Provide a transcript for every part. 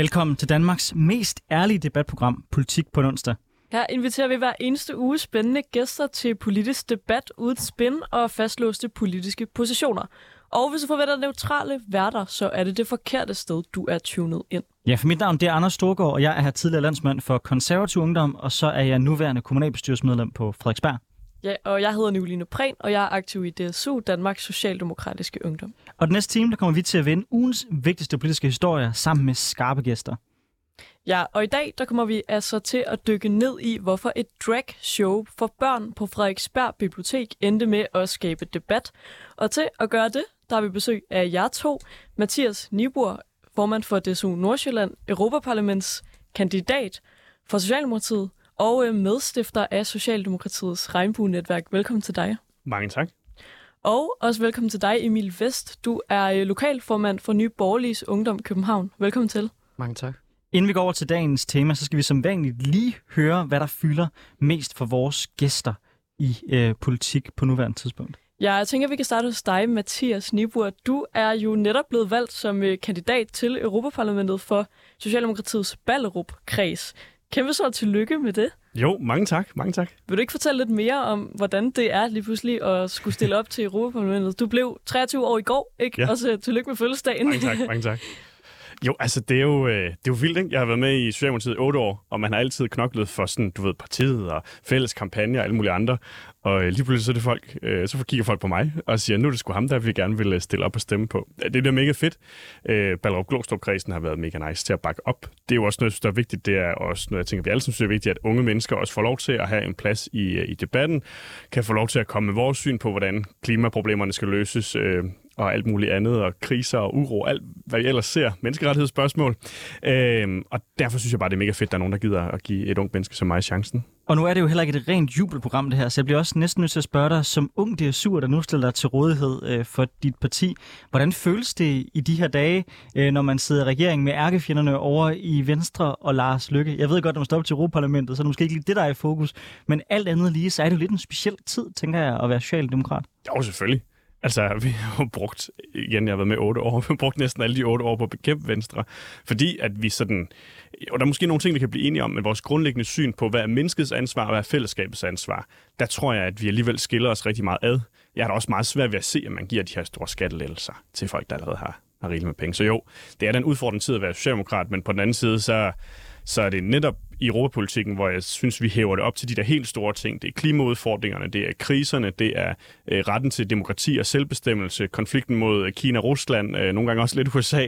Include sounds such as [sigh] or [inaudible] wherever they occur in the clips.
Velkommen til Danmarks mest ærlige debatprogram, Politik på onsdag. Her inviterer vi hver eneste uge spændende gæster til politisk debat, uden spin og fastlåste politiske positioner. Og hvis du forventer neutrale værter, så er det det forkerte sted, du er tunet ind. Ja, for mit navn det er Anders Storgård, og jeg er her tidligere landsmand for konservativ ungdom, og så er jeg nuværende kommunalbestyrelsesmedlem på Frederiksberg. Ja, og jeg hedder Nicoline Prehn, og jeg er aktiv i DSU, Danmarks Socialdemokratiske Ungdom. Og den næste time, der kommer vi til at vinde ugens vigtigste politiske historier sammen med skarpe gæster. Ja, og i dag der kommer vi altså til at dykke ned i, hvorfor et drag-show for børn på Frederiksberg Bibliotek endte med at skabe debat. Og til at gøre det, der har vi besøg af jer to, Mathias Nibur, formand for DSU Nordsjælland, Europaparlaments kandidat for Socialdemokratiet, og øh, medstifter af Socialdemokratiets regnbue-netværk. Velkommen til dig. Mange tak. Og også velkommen til dig, Emil Vest. Du er øh, lokalformand for Nye Borgerliges Ungdom København. Velkommen til. Mange tak. Inden vi går over til dagens tema, så skal vi som vanligt lige høre, hvad der fylder mest for vores gæster i øh, politik på nuværende tidspunkt. Ja, jeg tænker, at vi kan starte hos dig, Mathias Nibur. Du er jo netop blevet valgt som øh, kandidat til Europaparlamentet for Socialdemokratiets Ballerup-kreds. Kæmpe så tillykke med det. Jo, mange tak, mange tak. Vil du ikke fortælle lidt mere om, hvordan det er lige pludselig at skulle stille op til Europaparlamentet? Du blev 23 år i går, ikke? Ja. Også tillykke med fødselsdagen. Mange tak, [laughs] mange tak. Jo, altså det er jo, øh, det er jo vildt, ikke? Jeg har været med i Socialdemokratiet i otte år, og man har altid knoklet for sådan, du ved, partiet og fælles kampagner og alle mulige andre. Og øh, lige pludselig så er det folk, øh, så kigger folk på mig og siger, nu er det sgu ham, der vi gerne vil øh, stille op og stemme på. Det er mega fedt. Øh, Ballerup Glostrup kredsen har været mega nice til at bakke op. Det er jo også noget, jeg synes, der er vigtigt. Det er også noget, jeg tænker, vi alle synes, det er vigtigt, at unge mennesker også får lov til at have en plads i, øh, i debatten, kan få lov til at komme med vores syn på, hvordan klimaproblemerne skal løses, øh, og alt muligt andet, og kriser og uro, alt hvad vi ellers ser, menneskerettighedsspørgsmål. Øhm, og derfor synes jeg bare, det er mega fedt, at der er nogen, der gider at give et ung menneske som mig chancen. Og nu er det jo heller ikke et rent jubelprogram, det her, så jeg bliver også næsten nødt til at spørge dig, som ung DSU'er, der nu stiller dig til rådighed øh, for dit parti, hvordan føles det i de her dage, øh, når man sidder i regering med ærkefjenderne over i Venstre og Lars Lykke? Jeg ved godt, når man står op til Europaparlamentet, så er det måske ikke lige det, der er i fokus, men alt andet lige, så er det jo lidt en speciel tid, tænker jeg, at være socialdemokrat. Jo, selvfølgelig. Altså, [laughs] vi har jo brugt, igen, jeg har været med otte år, [laughs] vi har brugt næsten alle de otte år på at bekæmpe Venstre, fordi at vi sådan, og der er måske nogle ting, vi kan blive enige om, men vores grundlæggende syn på, hvad er menneskets ansvar og hvad er fællesskabets ansvar, der tror jeg, at vi alligevel skiller os rigtig meget ad. Jeg har da også meget svært ved at se, at man giver de her store skattelettelser til folk, der allerede har, har rigeligt med penge. Så jo, det er den udfordrende tid at være socialdemokrat, men på den anden side, så, så er det netop i europapolitikken, hvor jeg synes, vi hæver det op til de der helt store ting. Det er klimaudfordringerne, det er kriserne, det er øh, retten til demokrati og selvbestemmelse, konflikten mod Kina og Rusland, øh, nogle gange også lidt USA.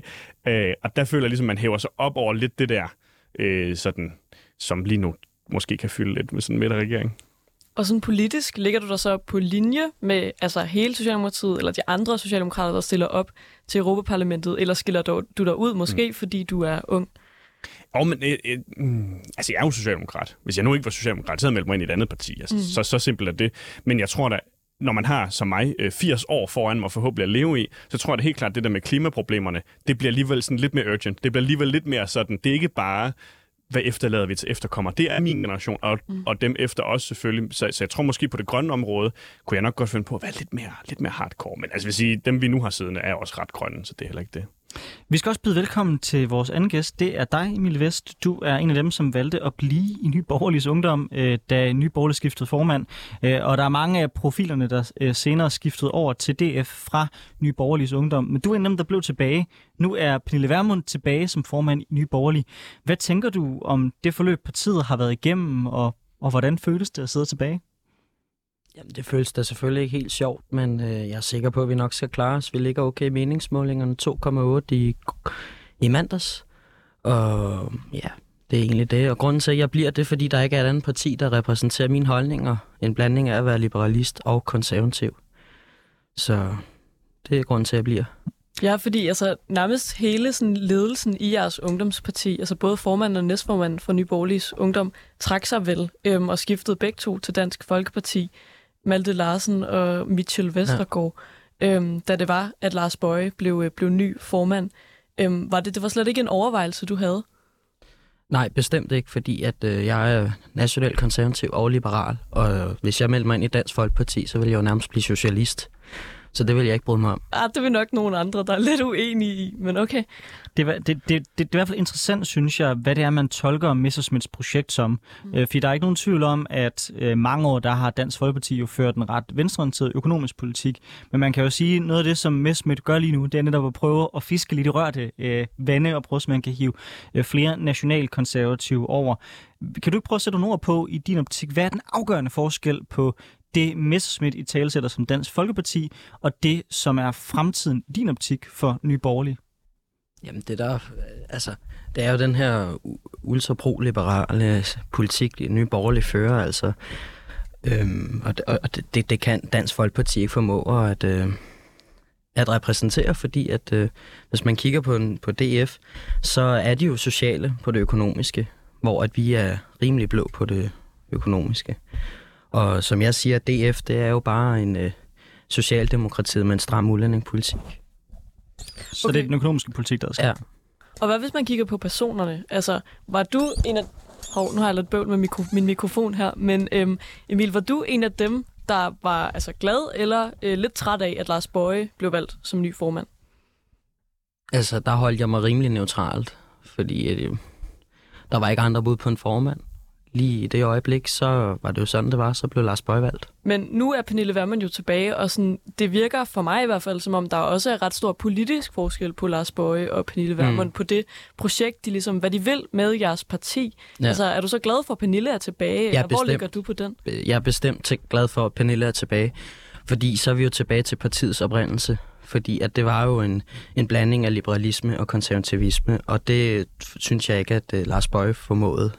Øh, og der føler jeg ligesom, man hæver sig op over lidt det der, øh, sådan, som lige nu måske kan fylde lidt med sådan en midterregering. Og sådan politisk ligger du der så på linje med altså hele Socialdemokratiet, eller de andre socialdemokrater, der stiller op til Europaparlamentet, eller skiller du, du dig ud måske, mm. fordi du er ung? Og men, øh, øh, mm, altså, jeg er jo socialdemokrat. Hvis jeg nu ikke var socialdemokrat, så havde jeg meldt mig ind i et andet parti. Altså, mm. så, så simpelt er det. Men jeg tror da, når man har, som mig, 80 år foran mig forhåbentlig at leve i, så tror jeg da helt klart, at det der med klimaproblemerne, det bliver alligevel sådan lidt mere urgent. Det bliver alligevel lidt mere sådan, det er ikke bare, hvad efterlader vi til efterkommer. Det er min generation, og, mm. og dem efter også selvfølgelig. Så, så jeg tror måske på det grønne område, kunne jeg nok godt finde på at være lidt mere, lidt mere hardcore. Men altså vil sige, dem vi nu har siddende, er også ret grønne, så det er heller ikke det. Vi skal også byde velkommen til vores anden gæst. Det er dig, Emil Vest. Du er en af dem, som valgte at blive i Ny Borgerliges Ungdom, øh, da Ny Borgerlig skiftede formand. Øh, og der er mange af profilerne, der øh, senere skiftede over til DF fra Ny Borgerliges Ungdom. Men du er en af dem, der blev tilbage. Nu er Pernille Vermund tilbage som formand i Ny Borgerlig. Hvad tænker du om det forløb, partiet har været igennem, og, og hvordan føles det at sidde tilbage? Jamen, det føles da selvfølgelig ikke helt sjovt, men øh, jeg er sikker på, at vi nok skal klare os. Vi ligger okay i meningsmålingerne 2,8 i, i mandags. Og ja, det er egentlig det. Og grunden til, at jeg bliver det, fordi der ikke er et andet parti, der repræsenterer mine holdninger. En blanding af at være liberalist og konservativ. Så det er grunden til, at jeg bliver. Ja, fordi altså, nærmest hele sådan, ledelsen i jeres ungdomsparti, altså både formanden og næstformanden for Nye Borgerliges Ungdom, trak sig vel øhm, og skiftede begge to til Dansk Folkeparti. Malte Larsen og Mitchell Vestergaard, ja. øhm, da det var, at Lars Bøje blev, øh, blev ny formand. Øhm, var det, det var slet ikke en overvejelse, du havde? Nej, bestemt ikke, fordi at øh, jeg er national konservativ og liberal, og øh, hvis jeg meldte mig ind i Dansk Folkeparti, så ville jeg jo nærmest blive socialist. Så det vil jeg ikke bryde mig om. Ah, det vil nok nogen andre, der er lidt uenige i, men okay. Det, er- det, det, det, det er i hvert fald interessant, synes jeg, hvad det er, man tolker Messersmiths projekt som. Mm. Øh, fordi der er ikke nogen tvivl om, at øh, mange år, der har Dansk Folkeparti jo ført en ret venstreorienteret økonomisk politik. Men man kan jo sige, noget af det, som Messerschmidt gør lige nu, det er netop at prøve at fiske lidt i rørte øh, vande, og prøve, så man kan hive øh, flere nationalkonservative over. Kan du ikke prøve at sætte nogle ord på i din optik, hvad er den afgørende forskel på det Messerschmidt i talesætter som Dansk Folkeparti, og det, som er fremtiden i din optik for Nye Borgerlige? Jamen det der, øh, altså, det er jo den her u- ultra-pro-liberale politik, de nye borgerlige fører, altså. Øhm, og og det- det, det kan Dansk Folkeparti ikke formå at, øh, at repræsentere, fordi at øh, hvis man kigger på, en, på DF, så er de jo sociale på det økonomiske, hvor at vi er rimelig blå på det økonomiske. Og som jeg siger, DF, det er jo bare en øh, socialdemokratiet med en stram udlændingepolitik. Så okay. det er den økonomiske politik, der er sket. Ja. Og hvad hvis man kigger på personerne? Altså, var du en af... Hov, nu har jeg lidt bøvl med mikro... min mikrofon her, men øhm, Emil, var du en af dem, der var altså glad eller øh, lidt træt af, at Lars Bøje blev valgt som ny formand? Altså, der holdt jeg mig rimelig neutralt, fordi øh, der var ikke andre bud på en formand. Lige i det øjeblik, så var det jo sådan, det var, så blev Lars Bøje valgt. Men nu er Pernille Vermund jo tilbage, og sådan, det virker for mig i hvert fald, som om der også er ret stor politisk forskel på Lars Bøje og Pernille Vermund mm. på det projekt, de ligesom, hvad de vil med jeres parti. Ja. Altså, er du så glad for, at Pernille er tilbage, eller hvor bestemt. ligger du på den? Øh, Jeg er bestemt glad for, at Pernille er tilbage, fordi så er vi jo tilbage til partiets oprindelse. Fordi at det var jo en, en blanding af liberalisme og konservativisme, og det synes jeg ikke, at uh, Lars Bøje formåede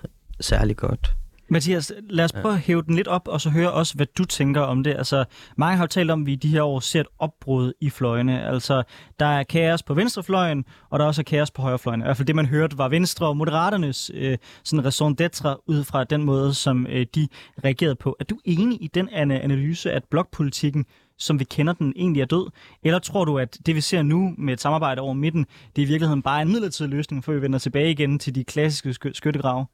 særlig godt. Mathias, lad os prøve at hæve den lidt op, og så høre også, hvad du tænker om det. Altså, mange har jo talt om, at vi i de her år ser et opbrud i fløjene. Altså, der er kaos på venstrefløjen, og der er også kaos på højrefløjen. I hvert fald det, man hørte, var Venstre og Moderaternes øh, sådan raison d'etre ud fra den måde, som øh, de reagerede på. Er du enig i den ana- analyse, at blokpolitikken, som vi kender den, egentlig er død? Eller tror du, at det, vi ser nu med et samarbejde over midten, det er i virkeligheden bare en midlertidig løsning, før vi vender tilbage igen til de klassiske sky- skyttegrave?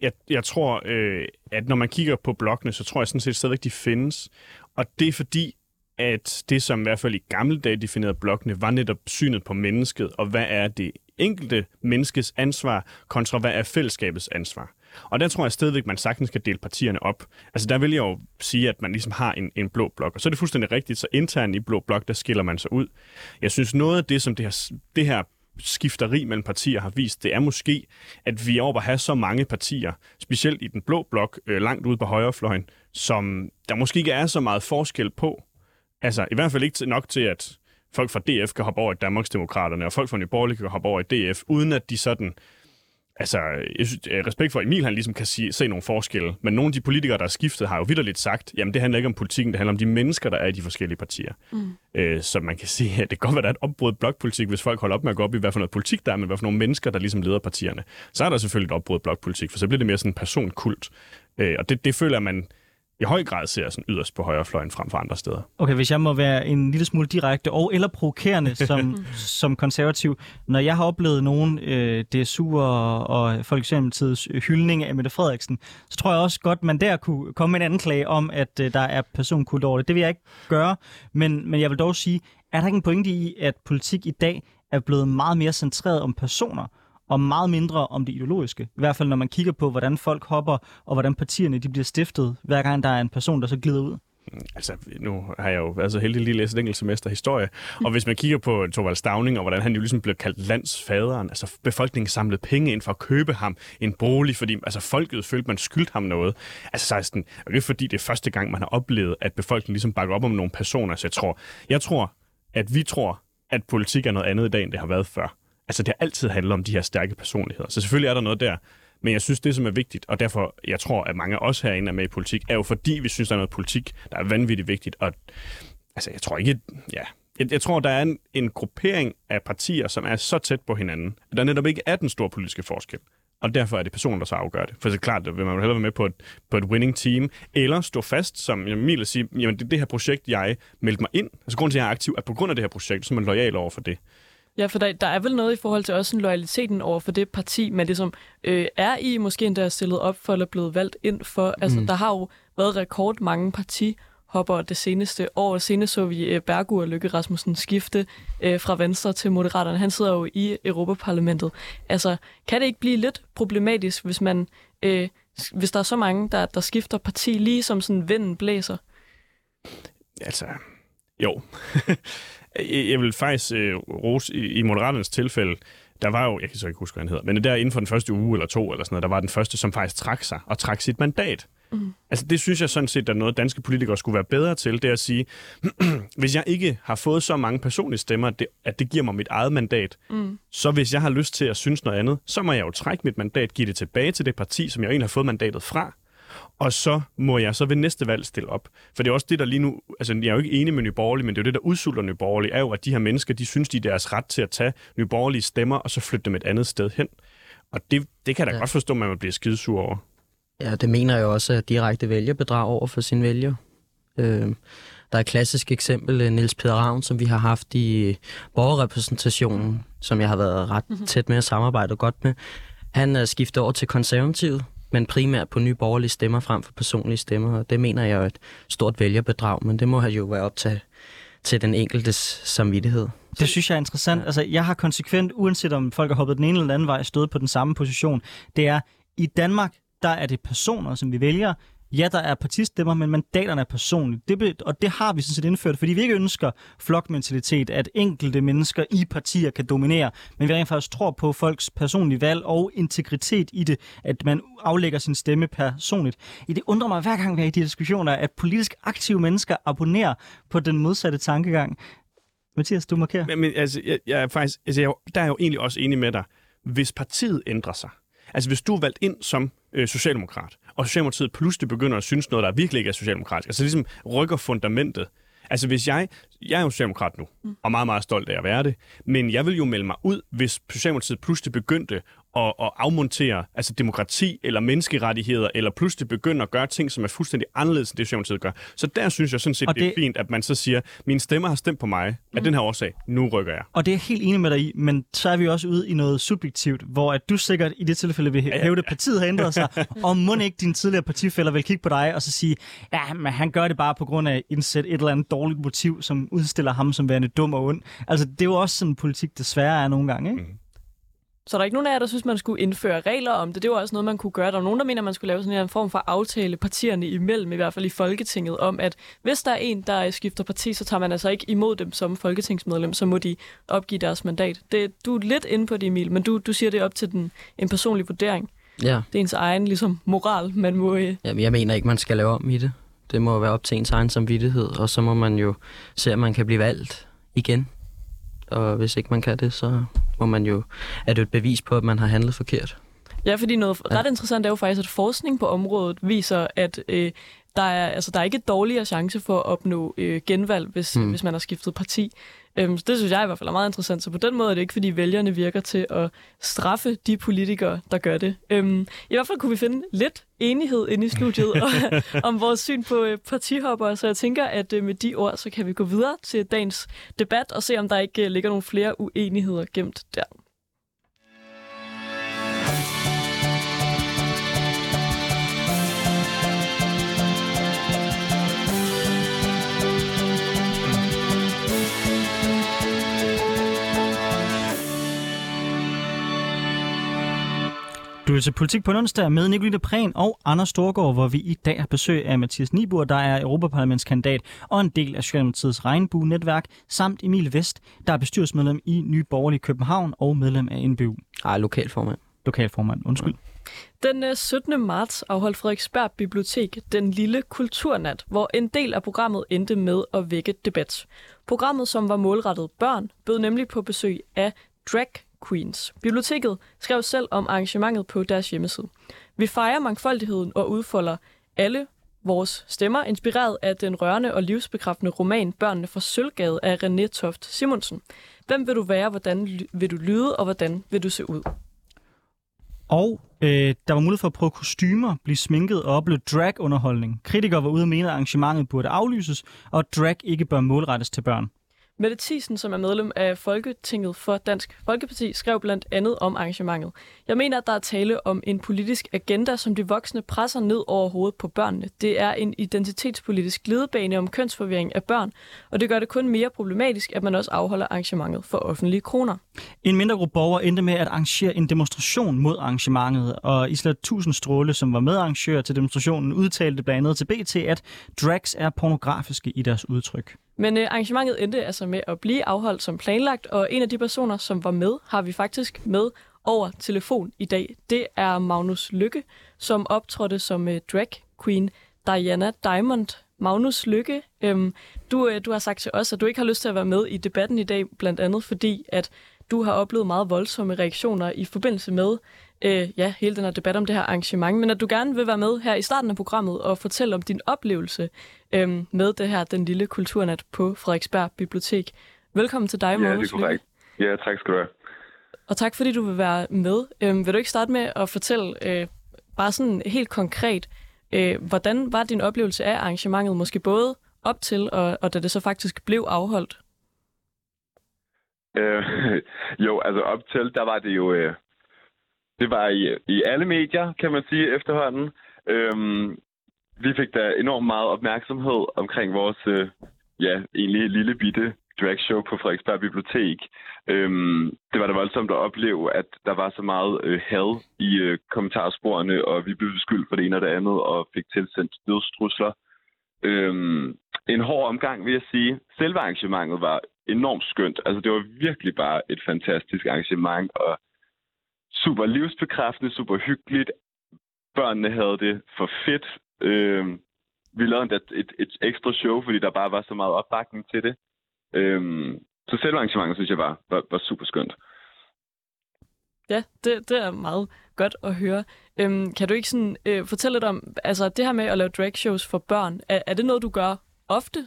Jeg, jeg tror, øh, at når man kigger på blokkene, så tror jeg sådan set stadigvæk, de findes. Og det er fordi, at det, som i hvert fald i gamle dage definerede blokkene, var netop synet på mennesket, og hvad er det enkelte menneskes ansvar, kontra hvad er fællesskabets ansvar. Og der tror jeg stadigvæk, man sagtens kan dele partierne op. Altså der vil jeg jo sige, at man ligesom har en, en blå blok. Og så er det fuldstændig rigtigt, så internt i blå blok, der skiller man sig ud. Jeg synes noget af det, som det her, det her skifteri mellem partier har vist, det er måske, at vi er over at have så mange partier, specielt i den blå blok, øh, langt ude på højrefløjen, som der måske ikke er så meget forskel på. Altså i hvert fald ikke nok til, at folk fra DF kan hoppe over i Danmarksdemokraterne, og folk fra Nye Borgerlige kan hoppe over i DF, uden at de sådan... Altså, jeg synes, respekt for Emil, han ligesom kan sige, se nogle forskelle. Men nogle af de politikere, der er skiftet, har jo vidderligt sagt, jamen det handler ikke om politikken, det handler om de mennesker, der er i de forskellige partier. Mm. Øh, så man kan sige, at det kan godt være, der er et opbrud blokpolitik, hvis folk holder op med at gå op i, hvad for noget politik der er, men hvad for nogle mennesker, der ligesom leder partierne. Så er der selvfølgelig et opbrud blokpolitik, for så bliver det mere sådan en personkult. Øh, og det, det føler man i høj grad ser sådan yderst på højrefløjen frem for andre steder. Okay, hvis jeg må være en lille smule direkte og eller provokerende [laughs] som, som konservativ. Når jeg har oplevet nogen øh, DSU'er og folk i Socialdemokratiets hyldning af Mette Frederiksen, så tror jeg også godt, man der kunne komme med en anklage om, at øh, der er personkult over det. Det vil jeg ikke gøre, men, men jeg vil dog sige, er der ikke en pointe i, at politik i dag er blevet meget mere centreret om personer, og meget mindre om det ideologiske. I hvert fald når man kigger på, hvordan folk hopper, og hvordan partierne de bliver stiftet, hver gang der er en person, der så glider ud. Altså, nu har jeg jo været så heldig lige at læse et enkelt semester historie, og hvis man kigger på Thorvald Stavning, og hvordan han jo ligesom blev kaldt landsfaderen, altså befolkningen samlede penge ind for at købe ham en bolig, fordi altså, folket følte, man skyldte ham noget. Altså, så er sådan, og det er fordi, det er første gang, man har oplevet, at befolkningen ligesom bakker op om nogle personer, så jeg tror, jeg tror, at vi tror, at politik er noget andet i dag, end det har været før. Altså, det har altid handlet om de her stærke personligheder. Så selvfølgelig er der noget der. Men jeg synes, det som er vigtigt, og derfor jeg tror, at mange af os herinde er med i politik, er jo fordi, vi synes, der er noget politik, der er vanvittigt vigtigt. Og altså, jeg tror ikke, ja, jeg, jeg tror, der er en, en gruppering af partier, som er så tæt på hinanden, at der netop ikke er den store politiske forskel. Og derfor er det personen, der så afgør det. For det er klart, at vil man hellere være med på et, på et winning team, eller stå fast, som Emil siger, jamen det er det her projekt, jeg meldte mig ind. Altså grunden til, at jeg er aktiv, er på grund af det her projekt, så er man lojal over for det. Ja, for der, der er vel noget i forhold til også sådan loyaliteten over for det parti, man ligesom øh, er i, måske endda er stillet op for eller blevet valgt ind for. Altså, mm. der har jo været rekord mange hopper det seneste år. Senest så vi øh, Bergur Lykke Rasmussen skifte øh, fra Venstre til Moderaterne. Han sidder jo i Europaparlamentet. Altså, kan det ikke blive lidt problematisk, hvis man øh, hvis der er så mange, der, der skifter parti, lige som sådan vinden blæser? Altså, jo. [laughs] jeg vil faktisk øh, rose i, i Moderaternes tilfælde, der var jo, jeg kan så ikke huske, hvad han hedder, men der inden for den første uge eller to, eller sådan noget, der var den første, som faktisk trak sig og trak sit mandat. Mm. Altså det synes jeg sådan set, at noget danske politikere skulle være bedre til, det er at sige, [clears throat] hvis jeg ikke har fået så mange personlige stemmer, at det, at det giver mig mit eget mandat, mm. så hvis jeg har lyst til at synes noget andet, så må jeg jo trække mit mandat, give det tilbage til det parti, som jeg egentlig har fået mandatet fra, og så må jeg så ved næste valg stille op. For det er også det, der lige nu... Altså, jeg er jo ikke enig med Nye Borgerlige, men det er jo det, der udsulter Nye Borgerlige, er jo, at de her mennesker, de synes, de er deres ret til at tage Nye Borgerlige stemmer, og så flytte dem et andet sted hen. Og det, det kan jeg da ja. godt forstå, at man bliver skidesur over. Ja, det mener jeg også at direkte vælgerbedrag over for sin vælger. Øh, der er et klassisk eksempel, øh, Niels Peter Ravn, som vi har haft i borgerrepræsentationen, som jeg har været ret mhm. tæt med at samarbejde godt med. Han er skiftet over til konservativ, men primært på nye borgerlige stemmer frem for personlige stemmer. Og det mener jeg er et stort vælgerbedrag, men det må jo være op til, til den enkeltes samvittighed. Det synes jeg er interessant. Ja. Altså, jeg har konsekvent, uanset om folk har hoppet den ene eller anden vej, stået på den samme position. Det er, i Danmark, der er det personer, som vi vælger. Ja, der er partistemmer, men mandaterne er personlige. Det, og det har vi sådan set indført, fordi vi ikke ønsker flokmentalitet, at enkelte mennesker i partier kan dominere, men vi rent faktisk tror på folks personlige valg og integritet i det, at man aflægger sin stemme personligt. I det undrer mig hver gang, vi er i de diskussioner, at politisk aktive mennesker abonnerer på den modsatte tankegang. Mathias, du markerer. Men, men altså, jeg, jeg er faktisk, altså, jeg, der er jeg jo egentlig også enig med dig. Hvis partiet ændrer sig, Altså hvis du er valgt ind som øh, socialdemokrat, og Socialdemokratiet pludselig begynder at synes noget, der virkelig ikke er socialdemokratisk, altså ligesom rykker fundamentet. Altså hvis jeg, jeg er jo socialdemokrat nu, og meget, meget stolt af at være det, men jeg vil jo melde mig ud, hvis Socialdemokratiet pludselig begyndte at, at afmontere altså demokrati eller menneskerettigheder, eller pludselig begynde at gøre ting, som er fuldstændig anderledes end det, Socialdemokratiet gør. Så der synes jeg sådan set, det, det er fint, at man så siger, min stemmer har stemt på mig af mm. den her årsag. Nu rykker jeg. Og det er jeg helt enig med dig i, men så er vi også ude i noget subjektivt, hvor at du sikkert i det tilfælde vil hæve det, partiet har ændret sig, [laughs] og må ikke dine tidligere partifælder vil kigge på dig og så sige, ja, men han gør det bare på grund af at indsætte et eller andet dårligt motiv, som udstiller ham som værende dum og ond. Altså, det er jo også sådan, politik desværre er nogle gange, ikke? Mm. Så der er ikke nogen af jer, der synes, man skulle indføre regler om det. Det var også noget, man kunne gøre. Der er nogen, der mener, man skulle lave sådan en form for aftale partierne imellem, i hvert fald i Folketinget, om at hvis der er en, der skifter parti, så tager man altså ikke imod dem som folketingsmedlem, så må de opgive deres mandat. Det, du er lidt inde på det, Emil, men du, du siger det op til den, en personlig vurdering. Ja. Det er ens egen ligesom, moral, man må... Øh... Jamen, jeg mener ikke, man skal lave om i det. Det må være op til ens egen samvittighed, og så må man jo se, at man kan blive valgt igen og hvis ikke man kan det, så må man jo, er det et bevis på, at man har handlet forkert. Ja, fordi noget ret interessant er jo faktisk, at forskning på området viser, at øh, der, er, altså, der er ikke dårligere chance for at opnå øh, genvalg, hvis, mm. hvis man har skiftet parti. Øhm, så det synes jeg i hvert fald er meget interessant. Så på den måde er det ikke, fordi vælgerne virker til at straffe de politikere, der gør det. Øhm, I hvert fald kunne vi finde lidt enighed inde i studiet [laughs] og, om vores syn på øh, partihopper, så jeg tænker, at øh, med de ord, så kan vi gå videre til dagens debat og se, om der ikke øh, ligger nogle flere uenigheder gemt der. Du er til Politik på onsdag med Nicoline Prehn og Anders Storgård, hvor vi i dag har besøg af Mathias Nibur, der er Europaparlamentskandidat og en del af Socialdemokratiets regnbue-netværk, samt Emil Vest, der er bestyrelsesmedlem i Nye Borgerlige København og medlem af NBU. Ej, lokalformand. Lokalformand, undskyld. Den 17. Øh, marts afholdt Frederiksberg Bibliotek den lille kulturnat, hvor en del af programmet endte med at vække debat. Programmet, som var målrettet børn, bød nemlig på besøg af drag Queens. Biblioteket skrev selv om arrangementet på deres hjemmeside. Vi fejrer mangfoldigheden og udfolder alle vores stemmer, inspireret af den rørende og livsbekræftende roman Børnene fra Sølvgade af René Toft Simonsen. Hvem vil du være, hvordan vil du lyde, og hvordan vil du se ud? Og øh, der var mulighed for at prøve kostymer, blive sminket og opleve drag-underholdning. Kritikere var ude og mene, at arrangementet burde aflyses, og drag ikke bør målrettes til børn. Mette Thiesen, som er medlem af Folketinget for Dansk Folkeparti, skrev blandt andet om arrangementet. Jeg mener, at der er tale om en politisk agenda, som de voksne presser ned over hovedet på børnene. Det er en identitetspolitisk glidebane om kønsforvirring af børn, og det gør det kun mere problematisk, at man også afholder arrangementet for offentlige kroner. En mindre gruppe borgere endte med at arrangere en demonstration mod arrangementet, og Isla Tusindstråle, som var medarrangør til demonstrationen, udtalte blandt andet til BT, at drags er pornografiske i deres udtryk. Men øh, arrangementet endte altså med at blive afholdt som planlagt, og en af de personer, som var med, har vi faktisk med over telefon i dag. Det er Magnus Lykke, som optrådte som øh, drag queen Diana Diamond. Magnus Lykke, øhm, du, øh, du har sagt til os, at du ikke har lyst til at være med i debatten i dag, blandt andet fordi, at du har oplevet meget voldsomme reaktioner i forbindelse med øh, ja, hele den her debat om det her arrangement, men at du gerne vil være med her i starten af programmet og fortælle om din oplevelse øh, med det her, den lille kulturnat på Frederiksberg Bibliotek. Velkommen til dig, Ja, Magnus. det er korrekt. Ja, tak skal du have. Og tak fordi du vil være med. Øh, vil du ikke starte med at fortælle øh, bare sådan helt konkret, øh, hvordan var din oplevelse af arrangementet, måske både op til og, og da det så faktisk blev afholdt? Øh, [laughs] jo, altså op til, der var det jo... Øh, det var i, i alle medier, kan man sige, efterhånden. Øhm, vi fik da enormt meget opmærksomhed omkring vores, øh, ja, egentlig lille bitte dragshow på Frederiksberg Bibliotek. Øhm, det var da voldsomt at opleve, at der var så meget øh, had i øh, kommentarsporene, og vi blev beskyldt for det ene og det andet, og fik tilsendt dødstrusler. Øhm, en hård omgang, vil jeg sige. Selve arrangementet var enormt skønt. Altså, det var virkelig bare et fantastisk arrangement, og super livsbekræftende, super hyggeligt. Børnene havde det for fedt. Øh, vi lavede endda et, et ekstra show, fordi der bare var så meget opbakning til det. Øh, så selve arrangementet, synes jeg, var, var, var super skønt. Ja, det, det er meget godt at høre. Øhm, kan du ikke sådan, øh, fortælle lidt om, altså det her med at lave drag shows for børn, er, er det noget, du gør ofte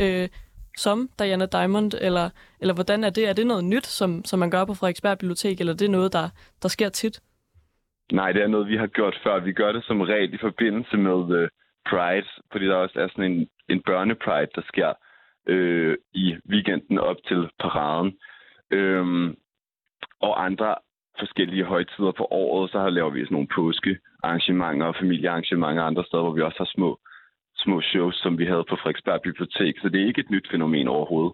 øh, som Diana Diamond, eller, eller hvordan er det? Er det noget nyt, som, som man gør på Frederiksberg Bibliotek, eller det er noget, der, der sker tit? Nej, det er noget, vi har gjort før. Vi gør det som regel i forbindelse med uh, Pride, fordi der også er sådan en, en børnepride, der sker øh, i weekenden op til paraden. Øhm, og andre forskellige højtider på året, så laver vi sådan nogle påskearrangementer og familiearrangementer andre steder, hvor vi også har små, små shows, som vi havde på Frederiksberg Bibliotek. Så det er ikke et nyt fænomen overhovedet.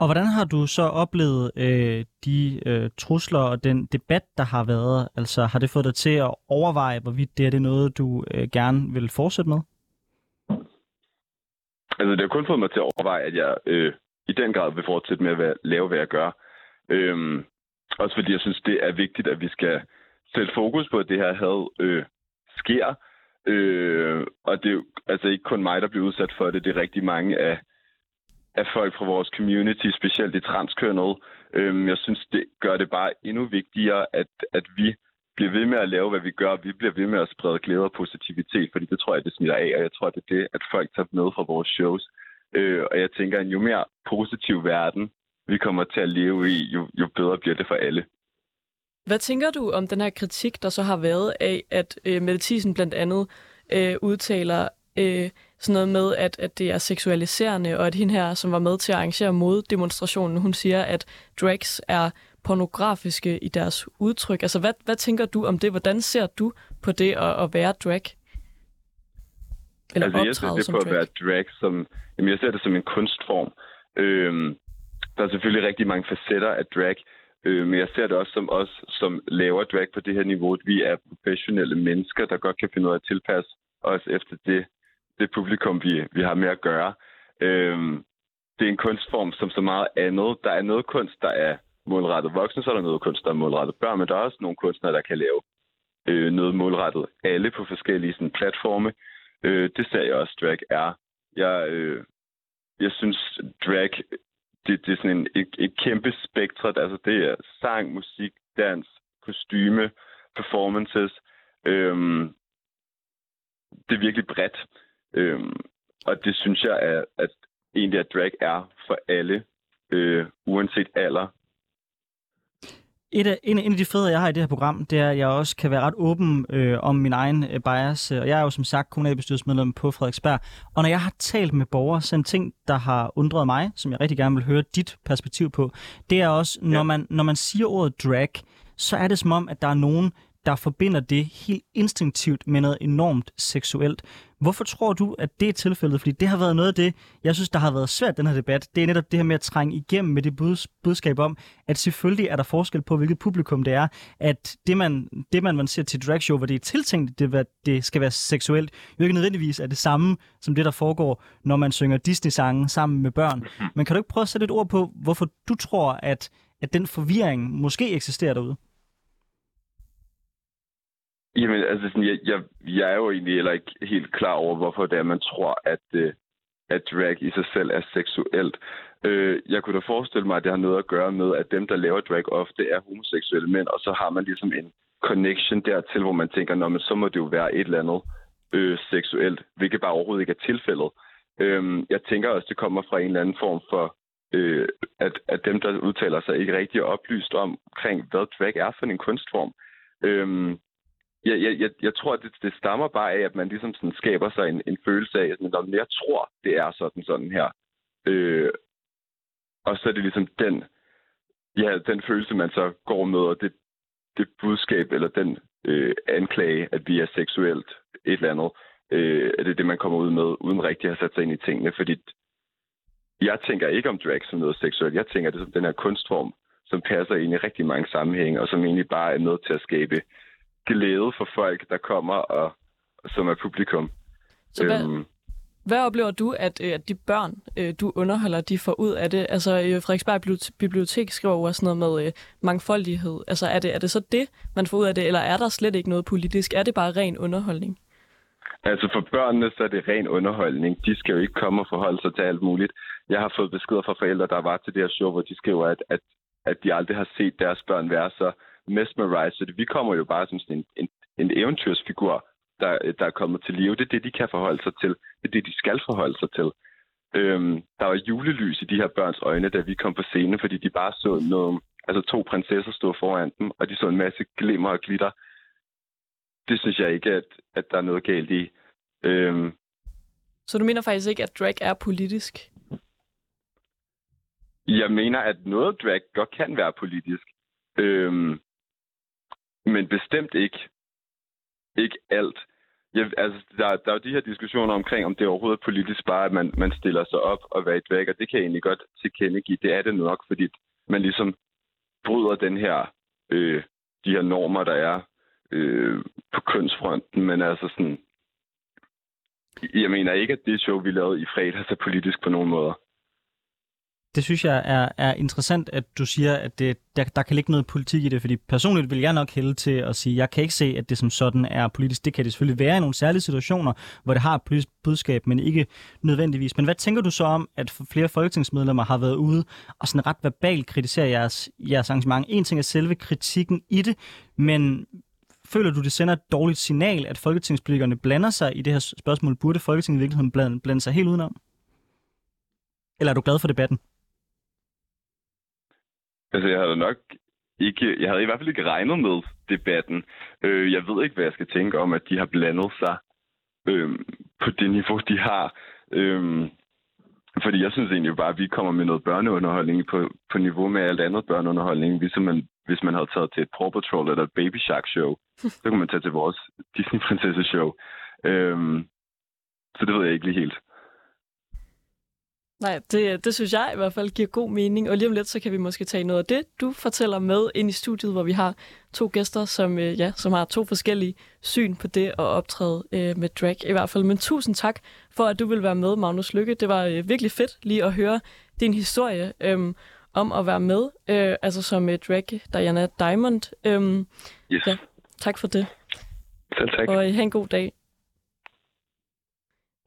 Og hvordan har du så oplevet øh, de øh, trusler og den debat, der har været? Altså har det fået dig til at overveje, hvorvidt det er det noget, du øh, gerne vil fortsætte med? Altså, det har kun fået mig til at overveje, at jeg øh, i den grad vil fortsætte med at lave, hvad jeg gør. Øhm, også fordi jeg synes, det er vigtigt, at vi skal sætte fokus på, at det her had øh, sker. Øh, og det er jo altså ikke kun mig, der bliver udsat for det. Det er rigtig mange af, af folk fra vores community, specielt de transkønnet. Øh, jeg synes, det gør det bare endnu vigtigere, at, at vi bliver ved med at lave, hvad vi gør. Vi bliver ved med at sprede glæde og positivitet, fordi det tror jeg, det smitter af, og jeg tror, det er det, at folk tager med fra vores shows. Øh, og jeg tænker, at jo mere positiv verden vi kommer til at leve i, jo, jo bedre bliver det for alle. Hvad tænker du om den her kritik, der så har været af, at øh, Mette Thiesen blandt andet øh, udtaler øh, sådan noget med, at, at det er seksualiserende, og at hende her, som var med til at arrangere moddemonstrationen, hun siger, at drags er pornografiske i deres udtryk. Altså, hvad, hvad tænker du om det? Hvordan ser du på det at, at være drag? Eller altså, jeg ser det på at være drag som... Jamen, jeg ser det som en kunstform. Øhm, der er selvfølgelig rigtig mange facetter af drag, øh, men jeg ser det også som os, som laver drag på det her niveau. Vi er professionelle mennesker, der godt kan finde ud af at tilpasse os efter det, det publikum, vi, vi har med at gøre. Øh, det er en kunstform som så meget andet. Der er noget kunst, der er målrettet voksne, så er der noget kunst, der er målrettet børn, men der er også nogle kunstnere, der kan lave øh, noget målrettet alle på forskellige sådan, platforme. Øh, det ser jeg også, drag er. Jeg, øh, jeg synes, drag det, det er sådan en, et, et kæmpe spektret. Altså, det er sang, musik, dans, kostyme, performances. Øhm, det er virkelig bredt. Øhm, og det synes jeg, er, at egentlig at drag er for alle, øh, uanset alder et af, en, en af de fede, jeg har i det her program, det er, at jeg også kan være ret åben øh, om min egen øh, bias. Og jeg er jo som sagt kommunalbestyrelsesmedlem på Frederiksberg. Og når jeg har talt med borgere, så en ting, der har undret mig, som jeg rigtig gerne vil høre dit perspektiv på, det er også, når, ja. man, når man siger ordet drag, så er det som om, at der er nogen, der forbinder det helt instinktivt med noget enormt seksuelt. Hvorfor tror du, at det er tilfældet? Fordi det har været noget af det, jeg synes, der har været svært den her debat. Det er netop det her med at trænge igennem med det budskab om, at selvfølgelig er der forskel på, hvilket publikum det er. At det, man, det man, man ser til dragshow, hvor det er tiltænkt, det, det skal være seksuelt, jo ikke nødvendigvis er det samme, som det, der foregår, når man synger Disney-sange sammen med børn. Men kan du ikke prøve at sætte et ord på, hvorfor du tror, at, at den forvirring måske eksisterer derude? Jamen, altså, sådan, jeg, jeg, jeg er jo egentlig heller ikke helt klar over, hvorfor det er, man tror, at, øh, at drag i sig selv er seksuelt. Øh, jeg kunne da forestille mig, at det har noget at gøre med, at dem, der laver drag ofte er homoseksuelle mænd, og så har man ligesom en connection dertil, hvor man tænker, Nå, men så må det jo være et eller andet øh, seksuelt, hvilket bare overhovedet ikke er tilfældet. Øh, jeg tænker også, det kommer fra en eller anden form for, øh, at, at dem, der udtaler sig, ikke rigtig er oplyst omkring, hvad drag er for en kunstform. Øh, jeg, jeg, jeg, jeg tror, det, det stammer bare af, at man ligesom sådan skaber sig en, en følelse af, at jeg tror, det er sådan sådan her. Øh, og så er det ligesom den, ja, den følelse, man så går med, og det, det budskab eller den øh, anklage, at vi er seksuelt et eller andet, øh, er det det, man kommer ud med, uden rigtig at have sat sig ind i tingene. Fordi jeg tænker ikke om drag som noget seksuelt. Jeg tænker det som den her kunstform, som passer ind i rigtig mange sammenhænge, og som egentlig bare er med til at skabe glæde for folk, der kommer, og som er publikum. Så hvad, øhm, hvad oplever du, at, øh, at de børn, øh, du underholder, de får ud af det? Altså, Frederiksberg Bibliotek skriver jo også noget med øh, mangfoldighed. Altså, er det, er det så det, man får ud af det, eller er der slet ikke noget politisk? Er det bare ren underholdning? Altså for børnene, så er det ren underholdning. De skal jo ikke komme og forholde sig til alt muligt. Jeg har fået beskeder fra forældre, der var til det her show, hvor de skriver, at, at, at de aldrig har set deres børn være så mesmerized. Vi kommer jo bare som sådan en, en, en eventyrsfigur, der, der er kommet til live. Det er det, de kan forholde sig til. Det er det, de skal forholde sig til. Øhm, der var julelys i de her børns øjne, da vi kom på scenen, fordi de bare så noget, altså to prinsesser stod foran dem, og de så en masse glimmer og glitter. Det synes jeg ikke, at, at der er noget galt i. Øhm, så du mener faktisk ikke, at drag er politisk? Jeg mener, at noget drag godt kan være politisk. Øhm, men bestemt ikke, ikke alt. Jeg, altså, der, der er jo de her diskussioner omkring, om det er overhovedet politisk bare, at man, man stiller sig op og væk væk, og det kan jeg egentlig godt tilkendegive. Det er det nok, fordi man ligesom bryder den her, øh, de her normer, der er øh, på kønsfronten, men altså sådan, jeg mener ikke, at det show, vi lavede i fredags, er politisk på nogen måde det synes jeg er, er interessant, at du siger, at det, der, der kan ligge noget politik i det, fordi personligt vil jeg nok hælde til at sige, at jeg kan ikke se, at det som sådan er politisk. Det kan det selvfølgelig være i nogle særlige situationer, hvor det har et politisk budskab, men ikke nødvendigvis. Men hvad tænker du så om, at flere folketingsmedlemmer har været ude og sådan ret verbalt kritisere jeres, jeres arrangement? En ting er selve kritikken i det, men føler du, det sender et dårligt signal, at folketingspolitikerne blander sig i det her spørgsmål? Burde Folketinget i virkeligheden blande, blande sig helt udenom? Eller er du glad for debatten? Altså, jeg havde nok ikke, jeg havde i hvert fald ikke regnet med debatten. Øh, jeg ved ikke, hvad jeg skal tænke om, at de har blandet sig øh, på det niveau, de har. Øh, fordi jeg synes egentlig bare, at vi kommer med noget børneunderholdning på, på niveau med alt andet børneunderholdning. Ligesom man, hvis man havde taget til et Paw Patrol eller et Baby Shark show, [laughs] så kunne man tage til vores Disney Prinsesse show. Øh, så det ved jeg ikke lige helt. Nej, det, det synes jeg i hvert fald giver god mening. Og lige om lidt, så kan vi måske tage noget af det, du fortæller med ind i studiet, hvor vi har to gæster, som, øh, ja, som har to forskellige syn på det at optræde øh, med drag i hvert fald. Men tusind tak for, at du vil være med, Magnus Lykke. Det var øh, virkelig fedt lige at høre din historie øh, om at være med, øh, altså som øh, drag Diana Diamond. Øh, yes. ja, tak for det. Selv tak. Og øh, have en god dag.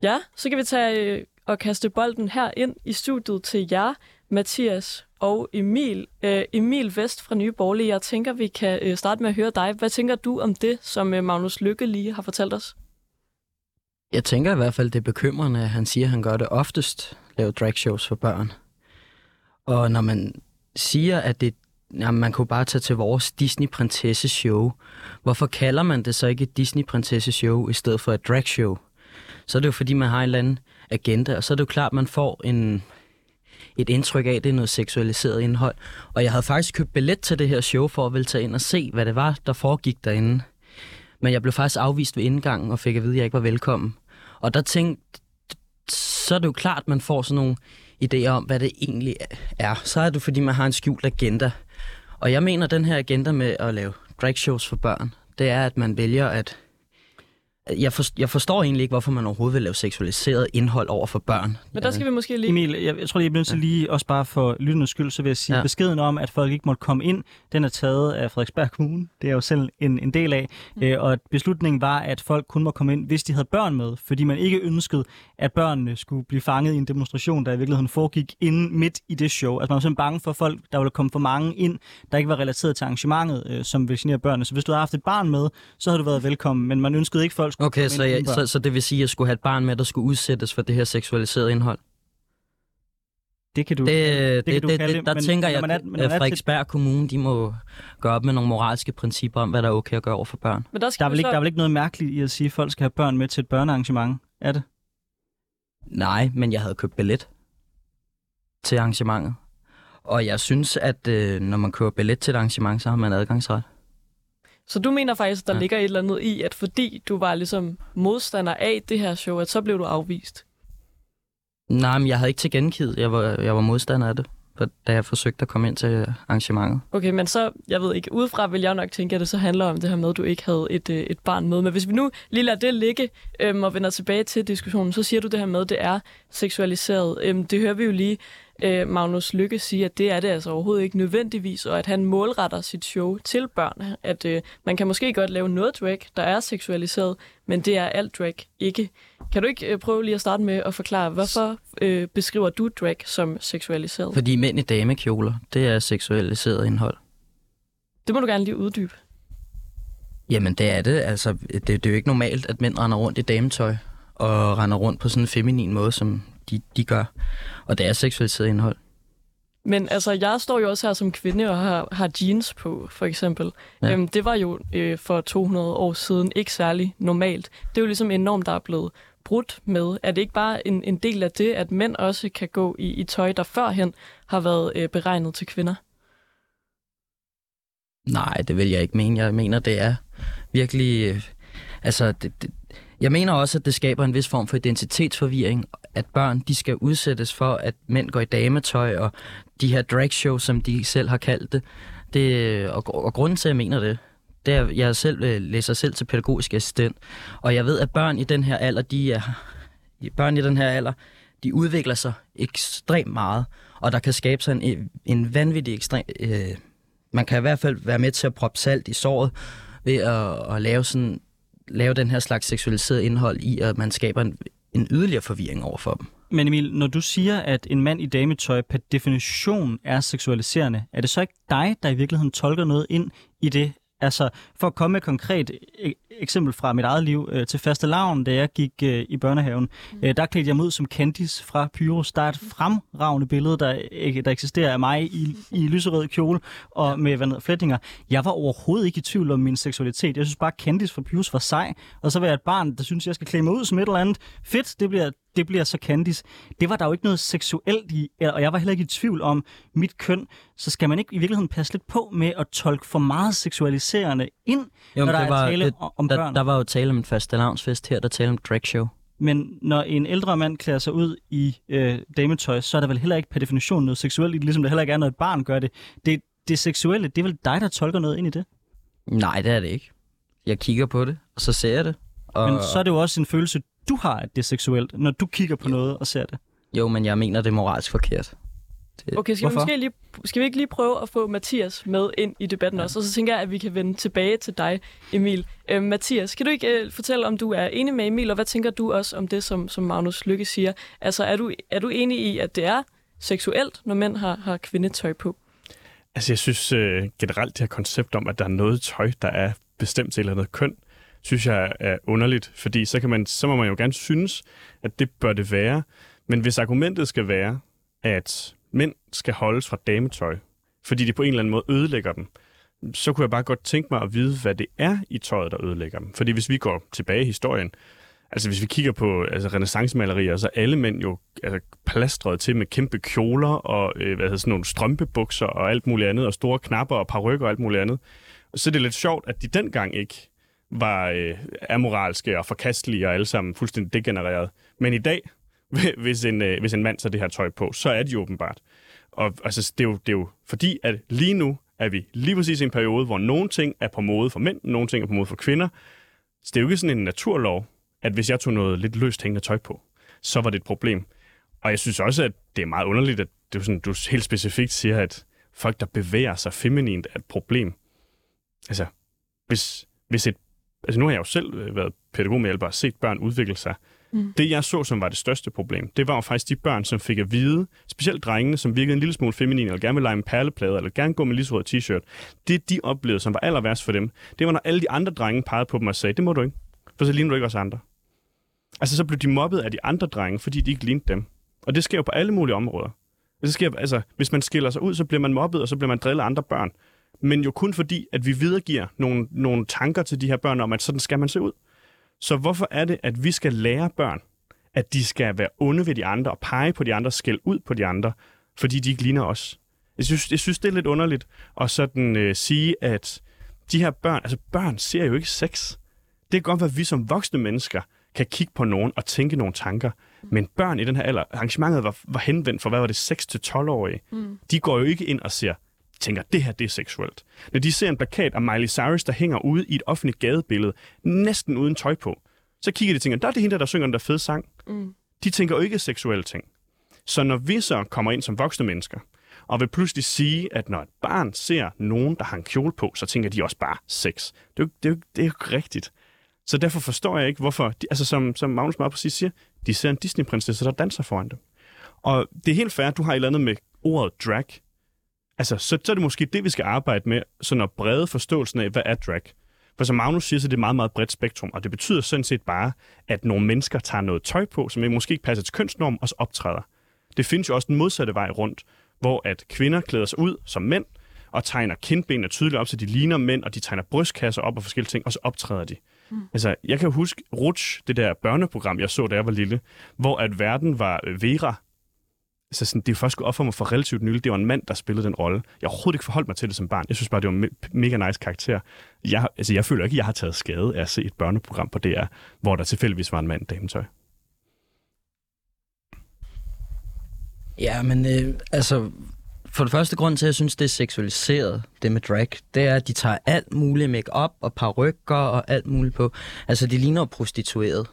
Ja, så kan vi tage... At kaste bolden her ind i studiet til jer, Mathias og Emil. Øh, Emil Vest fra Nye Borgerlige, jeg tænker, vi kan øh, starte med at høre dig. Hvad tænker du om det, som øh, Magnus Lykke lige har fortalt os? Jeg tænker i hvert fald, det er bekymrende, at han siger, at han gør det oftest, lave dragshows for børn. Og når man siger, at det, jamen, man kunne bare tage til vores Disney Prinsesse Show. Hvorfor kalder man det så ikke et Disney Prinsesse Show i stedet for et drag show? Så er det jo fordi, man har en eller anden agenda, og så er det jo klart, at man får en, et indtryk af, at det er noget seksualiseret indhold. Og jeg havde faktisk købt billet til det her show for at ville tage ind og se, hvad det var, der foregik derinde. Men jeg blev faktisk afvist ved indgangen og fik at vide, at jeg ikke var velkommen. Og der tænkte, så er det jo klart, at man får sådan nogle idéer om, hvad det egentlig er. Så er det fordi, man har en skjult agenda. Og jeg mener, at den her agenda med at lave drag shows for børn, det er, at man vælger at jeg, for, jeg forstår egentlig ikke, hvorfor man overhovedet vil lave seksualiseret indhold over for børn. Men der skal vi måske lige... Emil, jeg, jeg tror lige, jeg bliver nødt til lige, også bare for lytternes skyld, så vil jeg sige, ja. beskeden om, at folk ikke måtte komme ind, den er taget af Frederiksberg Kommune. Det er jo selv en, en del af. Mm. Øh, og beslutningen var, at folk kun må komme ind, hvis de havde børn med, fordi man ikke ønskede, at børnene skulle blive fanget i en demonstration, der i virkeligheden foregik inden midt i det show. Altså man var simpelthen bange for folk, der ville komme for mange ind, der ikke var relateret til arrangementet, øh, som vil genere børnene. Så hvis du havde haft et barn med, så havde du været velkommen, men man ønskede ikke, folk skulle Okay, så, jeg, så, så det vil sige, at jeg skulle have et barn med, der skulle udsættes for det her seksualiserede indhold? Det kan du, det, det, det, kan du det, det, Der men, tænker jeg, at Frederiksberg Kommune de må gøre op med nogle moralske principper om, hvad der er okay at gøre over for børn. Men der, der, er vel ikke, så... der er vel ikke noget mærkeligt i at sige, at folk skal have børn med til et børnearrangement? Er det? Nej, men jeg havde købt billet til arrangementet. Og jeg synes, at øh, når man køber billet til et arrangement, så har man adgangsret. Så du mener faktisk, at der ja. ligger et eller andet i, at fordi du var ligesom modstander af det her show, at så blev du afvist? Nej, men jeg havde ikke tilgengivet. Jeg var, jeg var modstander af det, da jeg forsøgte at komme ind til arrangementet. Okay, men så, jeg ved ikke, udefra vil jeg nok tænke, at det så handler om det her med, at du ikke havde et, øh, et barn med. Men hvis vi nu lige lader det ligge øhm, og vender tilbage til diskussionen, så siger du det her med, at det er seksualiseret. Øhm, det hører vi jo lige øh, Magnus Lykke sige, at det er det altså overhovedet ikke nødvendigvis, og at han målretter sit show til børn. At øh, man kan måske godt lave noget drag, der er seksualiseret, men det er alt drag ikke. Kan du ikke øh, prøve lige at starte med at forklare, hvorfor øh, beskriver du drag som seksualiseret? Fordi mænd i damekjoler, det er seksualiseret indhold. Det må du gerne lige uddybe. Jamen det er det. Altså, det, det er jo ikke normalt, at mænd render rundt i dametøj og render rundt på sådan en feminin måde, som de, de gør. Og det er seksualiseret indhold. Men altså, jeg står jo også her som kvinde og har, har jeans på, for eksempel. Ja. Øhm, det var jo øh, for 200 år siden ikke særlig normalt. Det er jo ligesom enormt, der er blevet brudt med. Er det ikke bare en, en del af det, at mænd også kan gå i, i tøj, der førhen har været øh, beregnet til kvinder? Nej, det vil jeg ikke mene. Jeg mener, det er virkelig... Øh, altså, det, det, jeg mener også, at det skaber en vis form for identitetsforvirring, at børn de skal udsættes for, at mænd går i dametøj, og de her drag shows, som de selv har kaldt det. det og, og grunden til, at jeg mener det, det er, at jeg selv øh, læser selv til pædagogisk assistent, og jeg ved, at børn i den her alder, de er, børn i den her alder, de udvikler sig ekstremt meget, og der kan skabe sig en, en vanvittig ekstrem... Øh, man kan i hvert fald være med til at proppe salt i såret ved at, at lave sådan lave den her slags seksualiseret indhold i, at man skaber en, en yderligere forvirring over for dem. Men Emil, når du siger, at en mand i dametøj per definition er seksualiserende, er det så ikke dig, der i virkeligheden tolker noget ind i det? Altså, for at komme med et konkret e- eksempel fra mit eget liv øh, til faste lavn, da jeg gik øh, i børnehaven, mm. øh, der klædte jeg mig ud som Candice fra Pyrus. Der er et fremragende billede, der, der eksisterer af mig i, i lyserød kjole og med hvad flætninger. Jeg var overhovedet ikke i tvivl om min seksualitet. Jeg synes bare, Candice fra Pyrus var sej. Og så var jeg et barn, der synes, jeg skal klæde mig ud som et eller andet. Fedt, det bliver, det bliver så Candice. Det var der jo ikke noget seksuelt i, og jeg var heller ikke i tvivl om mit køn. Så skal man ikke i virkeligheden passe lidt på med at tolke for meget seksualiserende ind, jo, når der er tale det, om der, børn? Der var jo tale om en faste lavnsfest her, der taler om drag show. Men når en ældre mand klæder sig ud i øh, dametøj, så er der vel heller ikke per definition noget seksuelt i det, ligesom det heller ikke er, når et barn gør det. Det, det seksuelle, det er vel dig, der tolker noget ind i det? Nej, det er det ikke. Jeg kigger på det, og så ser jeg det. Og... Men så er det jo også en følelse, du har, at det er seksuelt, når du kigger på jo. noget og ser det. Jo, men jeg mener, det er moralsk forkert. Det... Okay, skal vi, måske lige, skal vi ikke lige prøve at få Mathias med ind i debatten ja. også? Og så tænker jeg, at vi kan vende tilbage til dig, Emil. Øh, Mathias, kan du ikke øh, fortælle, om du er enig med Emil, og hvad tænker du også om det, som, som Magnus Lykke siger? Altså, er du, er du enig i, at det er seksuelt, når mænd har, har kvindetøj på? Altså, jeg synes øh, generelt, det her koncept om, at der er noget tøj, der er bestemt til eller andet køn, synes jeg er underligt, fordi så, kan man, så må man jo gerne synes, at det bør det være. Men hvis argumentet skal være, at mænd skal holdes fra dametøj, fordi de på en eller anden måde ødelægger dem, så kunne jeg bare godt tænke mig at vide, hvad det er i tøjet, der ødelægger dem. Fordi hvis vi går tilbage i historien, altså hvis vi kigger på altså, renaissancemalerier, så er alle mænd jo altså, plastret til med kæmpe kjoler og øh, hvad hedder, sådan nogle strømpebukser og alt muligt andet, og store knapper og parrykker og alt muligt andet. Så det er lidt sjovt, at de dengang ikke var øh, amoralske og forkastelige og alle sammen fuldstændig degenererede. Men i dag, [laughs] hvis en, øh, hvis en mand tager det her tøj på, så er de åbenbart. Og altså, det, er jo, det er jo fordi, at lige nu er vi lige præcis i en periode, hvor nogle ting er på mode for mænd, nogle ting er på mode for kvinder. Så det er jo ikke sådan en naturlov, at hvis jeg tog noget lidt løst hængende tøj på, så var det et problem. Og jeg synes også, at det er meget underligt, at det er sådan, du helt specifikt siger, at folk, der bevæger sig feminint, er et problem. Altså, hvis, hvis et... Altså, nu har jeg jo selv øh, været pædagogmedhjælper og set børn udvikle sig. Mm. Det, jeg så, som var det største problem, det var jo faktisk de børn, som fik at vide, specielt drengene, som virkede en lille smule feminine, eller gerne ville lege en perleplade, eller gerne gå med lyserød t-shirt. Det, de oplevede, som var aller værst for dem, det var, når alle de andre drenge pegede på dem og sagde, det må du ikke, for så ligner du ikke os andre. Altså, så blev de mobbet af de andre drenge, fordi de ikke lignede dem. Og det sker jo på alle mulige områder. Det sker, altså, hvis man skiller sig ud, så bliver man mobbet, og så bliver man drillet af andre børn. Men jo kun fordi, at vi videregiver nogle, nogle tanker til de her børn om, at sådan skal man se ud. Så hvorfor er det, at vi skal lære børn, at de skal være onde ved de andre og pege på de andre, skæld ud på de andre, fordi de ikke ligner os? Jeg synes, jeg synes det er lidt underligt at sådan øh, sige, at de her børn, altså børn ser jo ikke sex. Det kan godt være, at vi som voksne mennesker kan kigge på nogen og tænke nogle tanker. Men børn i den her alder, arrangementet var, var henvendt for, hvad var det, 6-12-årige. Mm. De går jo ikke ind og ser, tænker, det her det er seksuelt. Når de ser en plakat af Miley Cyrus, der hænger ude i et offentligt gadebillede, næsten uden tøj på, så kigger de og tænker, der er det hende, der, der synger den der fede sang. Mm. De tænker jo ikke seksuelle ting. Så når vi så kommer ind som voksne mennesker, og vil pludselig sige, at når et barn ser nogen, der har en kjole på, så tænker de også bare sex. Det er jo, det er jo, det er jo rigtigt. Så derfor forstår jeg ikke, hvorfor, de, altså som, som Magnus meget præcis siger, de ser en Disney-prinsesse, der danser foran dem. Og det er helt fair, at du har et eller andet med ordet drag. Altså, så, så er det måske det, vi skal arbejde med, sådan at brede forståelsen af, hvad er drag. For som Magnus siger, så er det et meget, meget bredt spektrum, og det betyder sådan set bare, at nogle mennesker tager noget tøj på, som måske ikke passer til kønsnorm, og så optræder. Det findes jo også den modsatte vej rundt, hvor at kvinder klæder sig ud som mænd, og tegner kindbenene tydeligt op, så de ligner mænd, og de tegner brystkasser op og forskellige ting, og så optræder de. Mm. Altså, jeg kan huske Rutsch, det der børneprogram, jeg så, da jeg var lille, hvor at verden var øh, Vera så sådan, det er først gået op for mig for relativt nylig. Det var en mand, der spillede den rolle. Jeg har overhovedet ikke forholdt mig til det som barn. Jeg synes bare, det var en me- mega nice karakter. Jeg, altså, jeg føler ikke, at jeg har taget skade af at se et børneprogram på DR, hvor der tilfældigvis var en mand i dametøj. Ja, men øh, altså, for det første grund til, at jeg synes, det er seksualiseret, det med drag, det er, at de tager alt muligt makeup og parrykker og alt muligt på. Altså, de ligner prostitueret,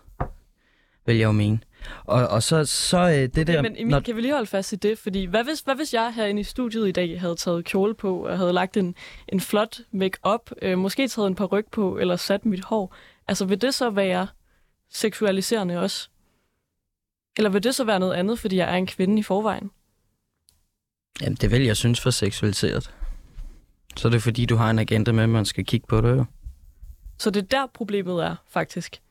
vil jeg jo mene. Og, og så, så øh, det der... Men Emil, når... kan vi lige holde fast i det? Fordi hvad hvis, hvad hvis jeg herinde i studiet i dag havde taget kjole på, og havde lagt en, en flot make-up, øh, måske taget en paryk på, eller sat mit hår? Altså, vil det så være seksualiserende også? Eller vil det så være noget andet, fordi jeg er en kvinde i forvejen? Jamen, det vil jeg synes for seksualiseret. Så det er fordi, du har en agenda med, at man skal kigge på det jo. Så det er der problemet er, faktisk?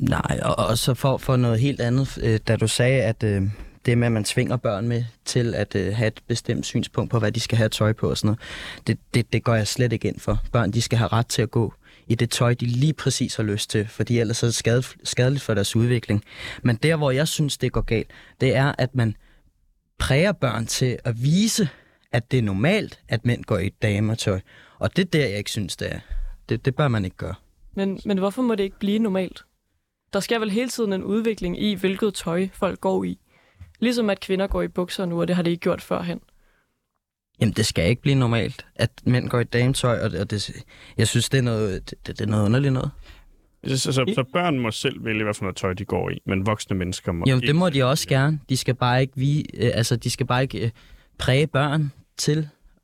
Nej, og, og så for, for noget helt andet, øh, da du sagde, at øh, det med, at man tvinger børn med til at øh, have et bestemt synspunkt på, hvad de skal have tøj på og sådan noget, det, det, det går jeg slet ikke ind for. Børn, de skal have ret til at gå i det tøj, de lige præcis har lyst til, fordi ellers er det skadeligt for deres udvikling. Men der, hvor jeg synes, det går galt, det er, at man præger børn til at vise, at det er normalt, at mænd går i dametøj. Og det er der, jeg ikke synes, det er. Det, det bør man ikke gøre. Men, men hvorfor må det ikke blive normalt? Der skal vel hele tiden en udvikling i, hvilket tøj folk går i. Ligesom at kvinder går i bukser nu, og det har de ikke gjort førhen. Jamen, det skal ikke blive normalt, at mænd går i dametøj, og det, jeg synes, det er noget, det, det er noget underligt noget. Så, så, så børn må selv vælge, hvad for noget tøj de går i, men voksne mennesker må Jamen, det må de også gerne. De skal bare ikke, vi, øh, altså, de skal bare ikke øh, præge børn til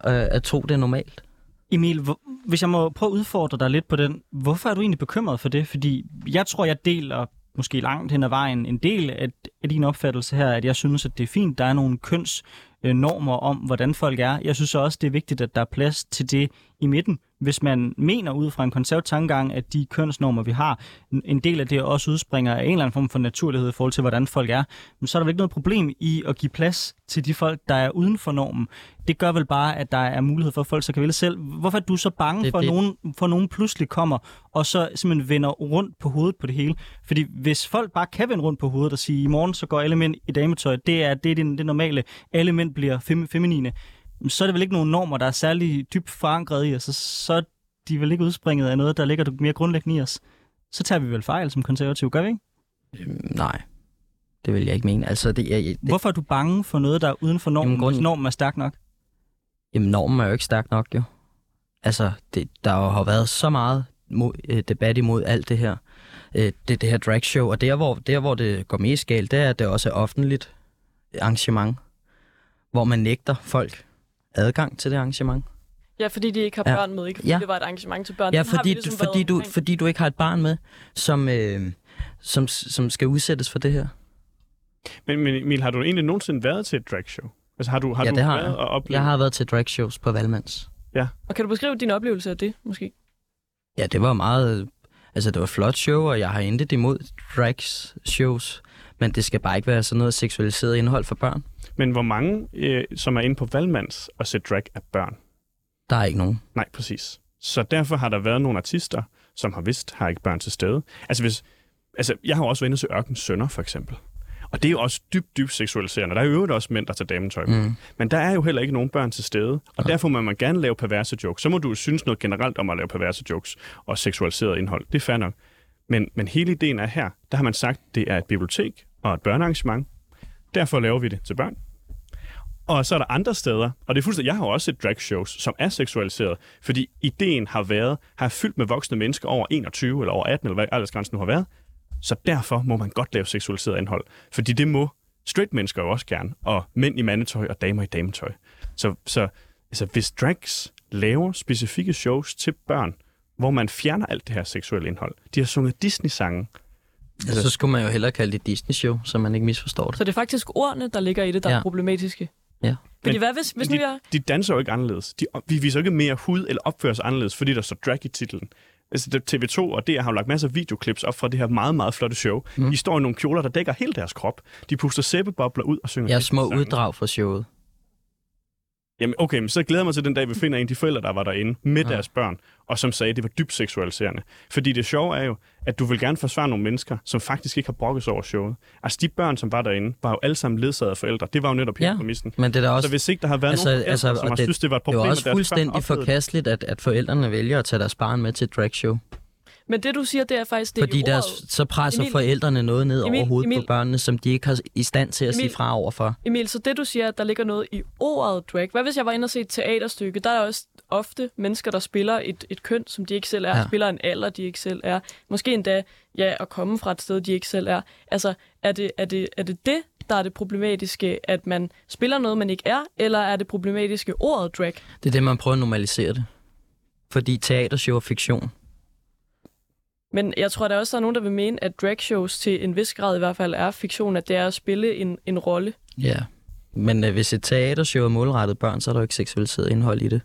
øh, at tro, det er normalt. Emil, hvis jeg må prøve at udfordre dig lidt på den, hvorfor er du egentlig bekymret for det? Fordi jeg tror, jeg deler måske langt hen ad vejen en del af, af din opfattelse her, at jeg synes, at det er fint, der er nogle kønsnormer om, hvordan folk er. Jeg synes også, det er vigtigt, at der er plads til det i midten. Hvis man mener ud fra en konservativ tankegang, at de kønsnormer, vi har, en del af det også udspringer af en eller anden form for naturlighed i forhold til, hvordan folk er, så er der vel ikke noget problem i at give plads til de folk, der er uden for normen. Det gør vel bare, at der er mulighed for, at folk så kan vælge selv. Hvorfor er du så bange det, for, det... Nogen, for nogen pludselig kommer, og så simpelthen vender rundt på hovedet på det hele? Fordi hvis folk bare kan vende rundt på hovedet og sige, i morgen så går alle mænd i dametøj, det er det, er det, det normale, alle mænd bliver fem, feminine, så er det vel ikke nogen normer, der er særlig dybt forankret i os, så, så er de vel ikke udspringet af noget, der ligger mere grundlæggende i os. Så tager vi vel fejl som konservative, gør vi ikke? Øhm, nej, det vil jeg ikke mene. Altså, det, jeg, det... Hvorfor er du bange for noget, der er uden for normen, Jamen, grund... hvis normen er stærk nok? Jamen, normen er jo ikke stærk nok, jo. Altså, det, der har været så meget mod, øh, debat imod alt det her. Øh, det, det her dragshow, og der hvor, der, hvor det går mest galt, det er, at det også er offentligt arrangement, hvor man nægter folk adgang til det arrangement. Ja, fordi de ikke har børn med, ikke fordi ja. det var et arrangement til børn. Ja, fordi, ligesom du, fordi, du, fordi du ikke har et barn med, som, øh, som, som skal udsættes for det her. Men, men Emil, har du egentlig nogensinde været til et dragshow? Altså har du, har ja, du det har været jeg. og oplevet? Jeg har været til dragshows på Valmands. Ja. Og kan du beskrive din oplevelse af det, måske? Ja, det var meget... Altså, det var flot show, og jeg har intet imod drags shows. Men det skal bare ikke være sådan noget seksualiseret indhold for børn. Men hvor mange, øh, som er inde på Valmands og ser drag, er børn? Der er ikke nogen. Nej, præcis. Så derfor har der været nogle artister, som har vidst, har ikke børn til stede. Altså, hvis, altså jeg har også været inde til Ørken Sønder, for eksempel. Og det er jo også dybt, dybt seksualiserende. Der er jo også mænd, der tager dametøj på. Mm. Men der er jo heller ikke nogen børn til stede. Og ja. derfor må man gerne lave perverse jokes. Så må du synes noget generelt om at lave perverse jokes og seksualiseret indhold. Det er fair nok. Men, men hele ideen er her, der har man sagt, det er et bibliotek og et børnearrangement. Derfor laver vi det til børn. Og så er der andre steder, og det er fuldstændig, jeg har også set drag shows, som er seksualiseret, fordi ideen har været, har fyldt med voksne mennesker over 21 eller over 18, eller hvad aldersgrænsen nu har været. Så derfor må man godt lave seksualiseret indhold, fordi det må straight mennesker jo også gerne, og mænd i mandetøj og damer i dametøj. Så, så altså, hvis drags laver specifikke shows til børn, hvor man fjerner alt det her seksuelle indhold. De har sunget Disney-sange. Altså, så skulle man jo hellere kalde det Disney-show, så man ikke misforstår det. Så det er faktisk ordene, der ligger i det, der ja. er problematiske? Ja. Fordi hvad hvis, hvis de, nu jeg... De danser jo ikke anderledes. De, vi viser jo ikke mere hud eller opfører sig anderledes, fordi der står drag i titlen. Altså, TV2 og DR har jo lagt masser af videoklips op fra det her meget, meget flotte show. Mm. De står i nogle kjoler, der dækker hele deres krop. De puster sæbebobler ud og synger. Ja, små uddrag fra showet. Jamen okay, men så glæder jeg mig til den dag, vi finder en af de forældre, der var derinde med ja. deres børn, og som sagde, at det var dybt seksualiserende. Fordi det sjove er jo, at du vil gerne forsvare nogle mennesker, som faktisk ikke har brokket over showet. Altså de børn, som var derinde, var jo alle sammen ledsaget af forældre. Det var jo netop hele ja, præmissen. Men det er også... Så hvis ikke der har været altså, nogen forældre, altså, som har det, synes, det var et problem, det er også fuldstændig forkasteligt, at, at forældrene vælger at tage deres barn med til et dragshow. Men det, du siger, det er faktisk... Det Fordi der, så presser Emil, forældrene noget ned Emil, over hovedet Emil, på børnene, som de ikke har i stand til at Emil, sige fra overfor. Emil, så det, du siger, at der ligger noget i ordet drag. Hvad hvis jeg var inde og se et teaterstykke? Der er også ofte mennesker, der spiller et, et køn, som de ikke selv er. Ja. Spiller en alder, de ikke selv er. Måske endda, ja, at komme fra et sted, de ikke selv er. Altså, er det er det, er det, det der er det problematiske, at man spiller noget, man ikke er, eller er det problematiske ordet drag? Det er det, man prøver at normalisere det. Fordi teatershow er fiktion. Men jeg tror, der også er nogen, der vil mene, at dragshows til en vis grad i hvert fald er fiktion, at det er at spille en, en rolle. Ja, men øh, hvis et teatershow er målrettet børn, så er der jo ikke seksualiseret indhold i det.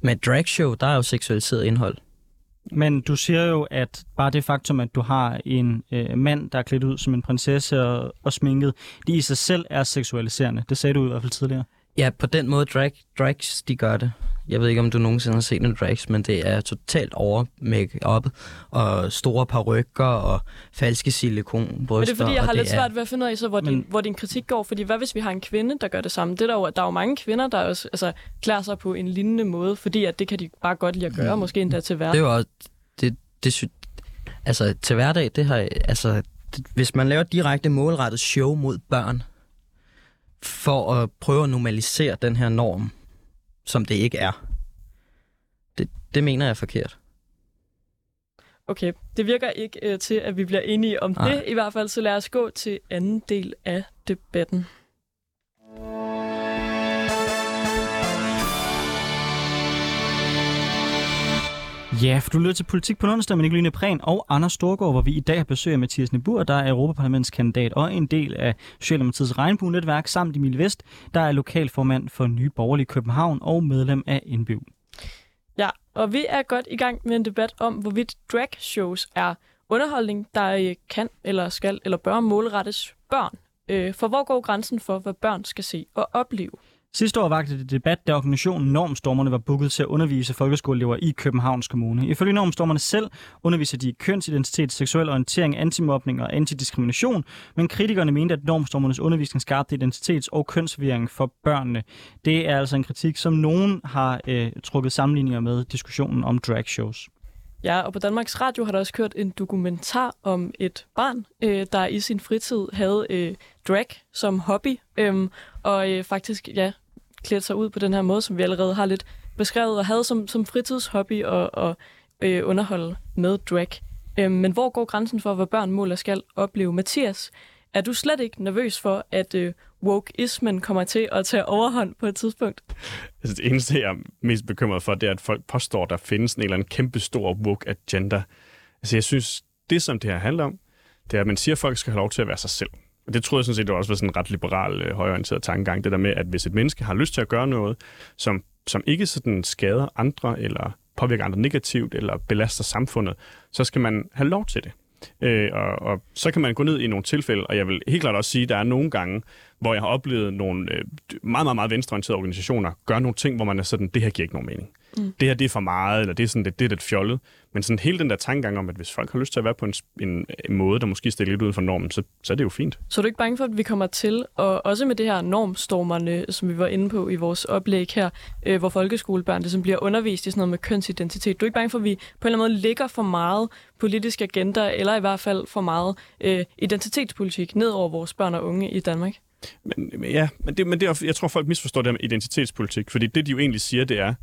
Men dragshow, der er jo seksualiseret indhold. Men du siger jo, at bare det faktum, at du har en øh, mand, der er klædt ud som en prinsesse og, og sminket, det i sig selv er seksualiserende. Det sagde du i hvert fald tidligere. Ja, på den måde drag, drags de gør det. Jeg ved ikke, om du nogensinde har set en drags, men det er totalt over make-up og store parrykker og falske silikonbryster. Men det er fordi, jeg har lidt er... svært ved at finde ud af, så, hvor, men... din, hvor din kritik går. Fordi hvad hvis vi har en kvinde, der gør det samme? Det er der, jo, der er jo mange kvinder, der også altså, klæder sig på en lignende måde, fordi at det kan de bare godt lide at gøre, mm. måske endda til hverdag. Det er jo også... Det, det, altså, til hverdag, det har... Altså, det, hvis man laver direkte målrettet show mod børn, for at prøve at normalisere den her norm, som det ikke er. Det, det mener jeg er forkert. Okay, det virker ikke øh, til, at vi bliver enige om Nej. det. I hvert fald, så lad os gå til anden del af debatten. Ja, for du lytter til Politik på onsdag med Nicoline Prehn og Anders Storgård, hvor vi i dag har besøg af Mathias Nebur, der er Europaparlamentskandidat og en del af Socialdemokratiets regnbue-netværk, samt Emil Vest, der er lokalformand for Nye Borgerlige København og medlem af NBU. Ja, og vi er godt i gang med en debat om, hvorvidt drag shows er underholdning, der øh, kan eller skal eller bør målrettes børn. Øh, for hvor går grænsen for, hvad børn skal se og opleve? Sidste år vagte det debat, da organisationen Normstormerne var booket til at undervise folkeskoleelever i Københavns Kommune. Ifølge Normstormerne selv underviser de i kønsidentitet, seksuel orientering, antimobning og antidiskrimination, men kritikerne mente, at Normstormernes undervisning skabte identitets- og kønsvirring for børnene. Det er altså en kritik, som nogen har øh, trukket sammenligninger med diskussionen om drag shows. Ja, og på Danmarks Radio har der også kørt en dokumentar om et barn, øh, der i sin fritid havde øh, drag som hobby, øh, og øh, faktisk ja, klædte sig ud på den her måde, som vi allerede har lidt beskrevet, og havde som, som fritidshobby og, og øh, underholde med drag. Øh, men hvor går grænsen for, hvad børn må skal opleve? Mathias, er du slet ikke nervøs for, at øh, wokeismen kommer til at tage overhånd på et tidspunkt? Altså, det eneste, jeg er mest bekymret for, det er, at folk påstår, at der findes en eller anden kæmpe stor woke agenda. Altså, jeg synes, det som det her handler om, det er, at man siger, at folk skal have lov til at være sig selv. Og det tror jeg sådan set, det også var sådan en ret liberal, øh, højorienteret tankegang, det der med, at hvis et menneske har lyst til at gøre noget, som, som ikke sådan skader andre, eller påvirker andre negativt, eller belaster samfundet, så skal man have lov til det. Øh, og, og så kan man gå ned i nogle tilfælde, og jeg vil helt klart også sige, at der er nogle gange, hvor jeg har oplevet nogle øh, meget, meget, meget venstreorienterede organisationer gøre nogle ting, hvor man er sådan, det her giver ikke nogen mening. Mm. Det her det er for meget, eller det er, sådan, det, det er lidt fjollet. Men sådan hele den der tankegang om, at hvis folk har lyst til at være på en, en, en måde, der måske stikker lidt uden for normen, så, så er det jo fint. Så er du ikke bange for, at vi kommer til, og også med det her normstormerne, som vi var inde på i vores oplæg her, øh, hvor folkeskolebørn det som bliver undervist i sådan noget med kønsidentitet. Du er ikke bange for, at vi på en eller anden måde ligger for meget politisk agenda, eller i hvert fald for meget øh, identitetspolitik ned over vores børn og unge i Danmark? Men, ja, men, det, men det er, jeg tror, folk misforstår det med identitetspolitik, fordi det, de jo egentlig siger, det er,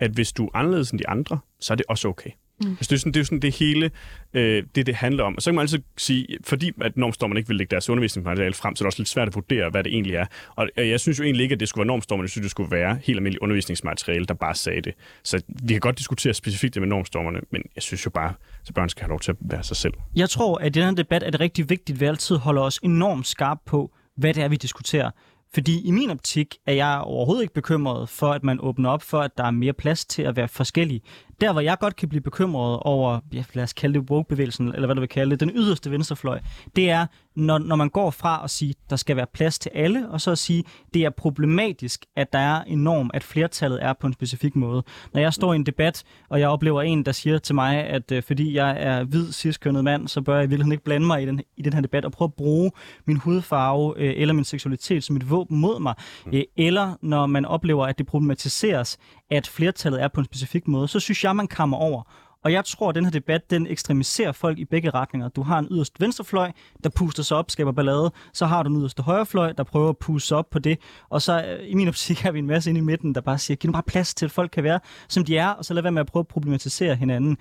at hvis du er anderledes end de andre, så er det også okay. Mm. Altså, det, er sådan, det er jo sådan det hele, øh, det det handler om. Og så kan man altid sige, fordi at normstormerne ikke vil lægge deres undervisningsmateriale frem, så er det også lidt svært at vurdere, hvad det egentlig er. Og jeg synes jo egentlig ikke, at det skulle være normstormerne. Jeg synes, det skulle være helt almindeligt undervisningsmateriale, der bare sagde det. Så vi kan godt diskutere specifikt det med normstormerne, men jeg synes jo bare, at børn skal have lov til at være sig selv. Jeg tror, at i den her debat er det rigtig vigtigt, at vi altid holder os enormt skarp på, hvad det er, vi diskuterer. Fordi i min optik er jeg overhovedet ikke bekymret for, at man åbner op for, at der er mere plads til at være forskellig. Der, hvor jeg godt kan blive bekymret over, ja, lad os kalde det woke-bevægelsen, eller hvad du vil kalde det, den yderste venstrefløj, det er, når, når man går fra at sige, der skal være plads til alle, og så at sige, det er problematisk, at der er en norm, at flertallet er på en specifik måde. Når jeg står i en debat, og jeg oplever en, der siger til mig, at øh, fordi jeg er hvid, ciskønnet mand, så bør jeg i virkeligheden ikke blande mig i den, i den her debat og prøve at bruge min hudfarve øh, eller min seksualitet som et våben mod mig. Mm. Øh, eller når man oplever, at det problematiseres, at flertallet er på en specifik måde, så synes jeg, man kommer over. Og jeg tror, at den her debat, den ekstremiserer folk i begge retninger. Du har en yderst venstrefløj, der puster sig op, skaber ballade. Så har du en yderste højrefløj, der prøver at puste sig op på det. Og så øh, i min optik har vi en masse inde i midten, der bare siger, giv nu bare plads til, at folk kan være, som de er, og så lad være med at prøve at problematisere hinanden.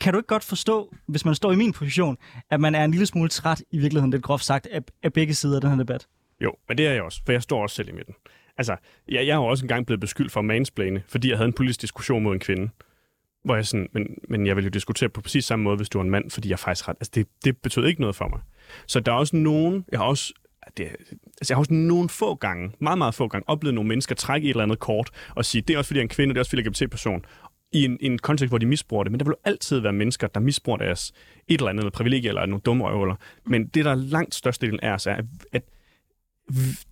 Kan du ikke godt forstå, hvis man står i min position, at man er en lille smule træt, i virkeligheden lidt groft sagt, af, af begge sider af den her debat? Jo, men det er jeg også, for jeg står også selv i midten. Altså, jeg, jeg har også engang blevet beskyldt for mansplane, fordi jeg havde en politisk diskussion mod en kvinde. Hvor jeg sådan, men, men jeg vil jo diskutere på præcis samme måde, hvis du er en mand, fordi jeg er faktisk ret. Altså, det, det betød ikke noget for mig. Så der er også nogen, jeg har også, det, altså jeg har også nogle få gange, meget, meget få gange, oplevet nogle mennesker trække et eller andet kort og sige, det er også fordi jeg er en kvinde, det er også fordi jeg er LGBT-person i en, en kontekst, hvor de misbruger det. Men der vil jo altid være mennesker, der misbruger deres et eller andet privilegie eller nogle dumme øjeblik. Men det, der er langt størstedelen er, så er, at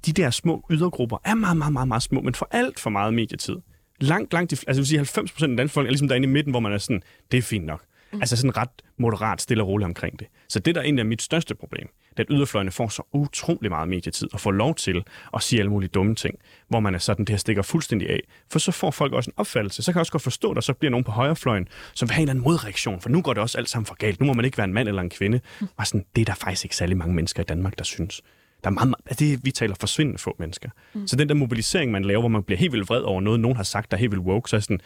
de der små ydergrupper er meget, meget, meget, meget små, men for alt for meget medietid. Langt, langt, altså jeg vil sige 90 procent af danske folk er ligesom derinde i midten, hvor man er sådan, det er fint nok. Mm. Altså sådan ret moderat, stille og roligt omkring det. Så det, der egentlig er mit største problem, det er, at yderfløjene får så utrolig meget medietid og får lov til at sige alle mulige dumme ting, hvor man er sådan, det her stikker fuldstændig af. For så får folk også en opfattelse. Så kan jeg også godt forstå, at der så bliver nogen på højrefløjen, som vil have en eller anden modreaktion, for nu går det også alt sammen for galt. Nu må man ikke være en mand eller en kvinde. Mm. Og sådan, det er der faktisk ikke særlig mange mennesker i Danmark, der synes. Der er meget, altså det, vi taler forsvindende få mennesker. Mm. Så den der mobilisering, man laver, hvor man bliver helt vildt vred over noget, nogen har sagt, der er helt vildt woke, så er sådan,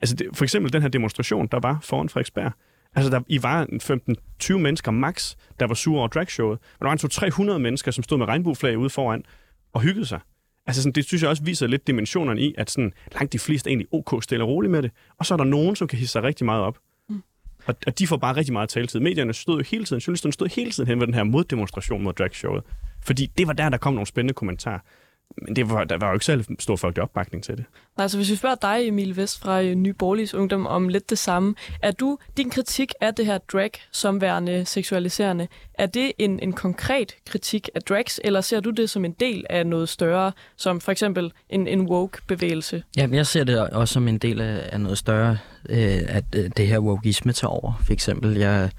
altså det, for eksempel den her demonstration, der var foran Frederiksberg, Altså, der, I var 15-20 mennesker max, der var sure over dragshowet. Og der var en 200-300 mennesker, som stod med regnbueflag ude foran og hyggede sig. Altså, sådan, det synes jeg også viser lidt dimensionerne i, at sådan, langt de fleste er egentlig ok stille og roligt med det. Og så er der nogen, som kan hisse sig rigtig meget op. Og, og de får bare rigtig meget taletid. Medierne stod jo hele tiden, journalisterne stod hele tiden hen ved den her moddemonstration mod dragshowet. Fordi det var der, der kom nogle spændende kommentarer. Men det var, der var jo ikke særlig stor folkelig opbakning til det. Nej, altså hvis vi spørger dig, Emil Vest fra øh, Ny Borgerliges Ungdom, om lidt det samme. Er du, din kritik af det her drag som værende seksualiserende, er det en, en konkret kritik af drags, eller ser du det som en del af noget større, som for eksempel en, en woke-bevægelse? Ja, jeg ser det også som en del af, af noget større, øh, at øh, det her wokeisme tager over. For eksempel, jeg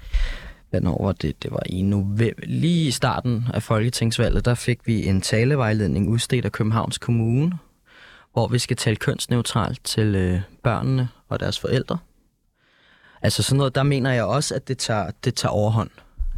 hvornår det, det var i november, lige i starten af folketingsvalget, der fik vi en talevejledning udstedt af Københavns Kommune, hvor vi skal tale kønsneutralt til øh, børnene og deres forældre. Altså sådan noget, der mener jeg også, at det tager, det tager overhånd.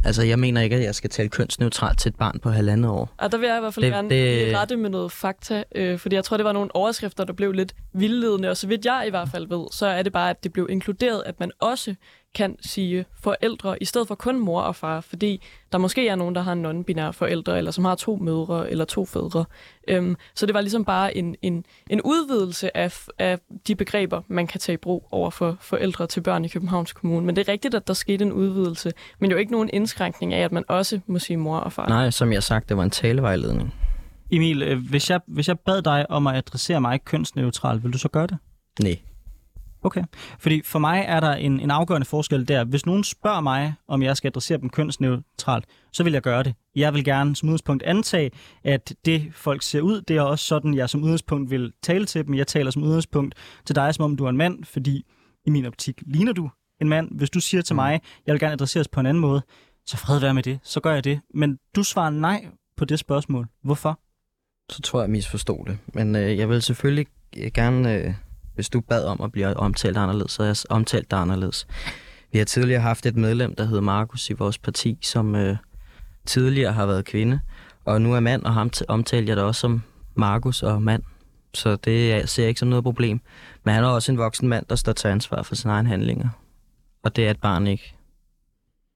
Altså, jeg mener ikke, at jeg skal tale kønsneutralt til et barn på halvandet år. Og der vil jeg i hvert fald det, gerne det... rette med noget fakta, øh, fordi jeg tror, det var nogle overskrifter, der blev lidt vildledende, og så vidt jeg i hvert fald ved, så er det bare, at det blev inkluderet, at man også kan sige forældre, i stedet for kun mor og far, fordi der måske er nogen, der har en non-binær forældre, eller som har to mødre eller to fædre. Øhm, så det var ligesom bare en, en, en udvidelse af, af de begreber, man kan tage i brug over for forældre til børn i Københavns Kommune. Men det er rigtigt, at der skete en udvidelse, men jo ikke nogen indskrænkning af, at man også må sige mor og far. Nej, som jeg sagt, det var en talevejledning. Emil, øh, hvis jeg, hvis jeg bad dig om at adressere mig kønsneutralt, vil du så gøre det? Nej. Okay. Fordi for mig er der en, en afgørende forskel der. Hvis nogen spørger mig, om jeg skal adressere dem kønsneutralt, så vil jeg gøre det. Jeg vil gerne som udgangspunkt antage, at det folk ser ud, det er også sådan, jeg som udgangspunkt vil tale til dem. Jeg taler som udgangspunkt til dig, som om du er en mand, fordi i min optik ligner du en mand. Hvis du siger til mm. mig, jeg vil gerne adresseres på en anden måde, så fred være med det, så gør jeg det. Men du svarer nej på det spørgsmål. Hvorfor? Så tror jeg, jeg misforstod det. Men øh, jeg vil selvfølgelig gerne øh, hvis du bad om at blive omtalt anderledes, så er jeg omtalt dig anderledes. Vi har tidligere haft et medlem, der hedder Markus i vores parti, som øh, tidligere har været kvinde, og nu er mand, og ham omtaler jeg da også som Markus og mand. Så det ser jeg ikke som noget problem. Men han er også en voksen mand, der står til ansvar for sine egne handlinger. Og det er et barn ikke.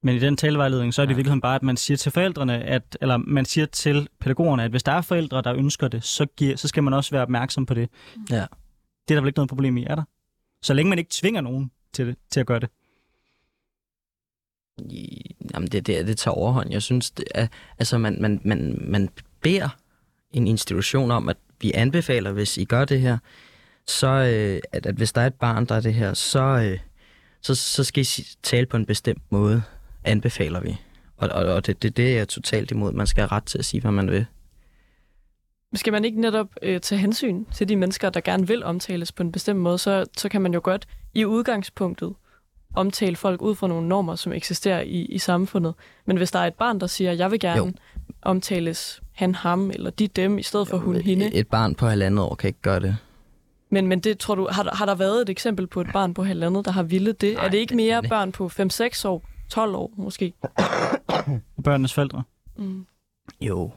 Men i den talevejledning, så er det i virkeligheden bare, at man siger til forældrene, at, eller man siger til pædagogerne, at hvis der er forældre, der ønsker det, så, giver, så skal man også være opmærksom på det. Ja. Det er der vel ikke noget problem i, er der? Så længe man ikke tvinger nogen til, det, til at gøre det. Jamen, det, det, det tager overhånd. Jeg synes, det er, altså, man, man, man, man beder en institution om, at vi anbefaler, hvis I gør det her, så øh, at, at hvis der er et barn, der er det her, så, øh, så, så skal I tale på en bestemt måde, anbefaler vi. Og, og, og det, det, det er jeg totalt imod. Man skal have ret til at sige, hvad man vil. Skal man ikke netop øh, tage hensyn til de mennesker, der gerne vil omtales på en bestemt måde, så, så kan man jo godt i udgangspunktet omtale folk ud fra nogle normer, som eksisterer i, i samfundet. Men hvis der er et barn, der siger, jeg vil gerne jo. omtales han, ham, eller de, dem, i stedet for jo, hun, et, hende. Et barn på halvandet år kan ikke gøre det. Men, men det tror du, har, har der været et eksempel på et barn på halvandet, der har ville det? Nej, er det ikke mere det, børn på 5-6 år, 12 år måske? Børnenes forældre? Mm. Jo.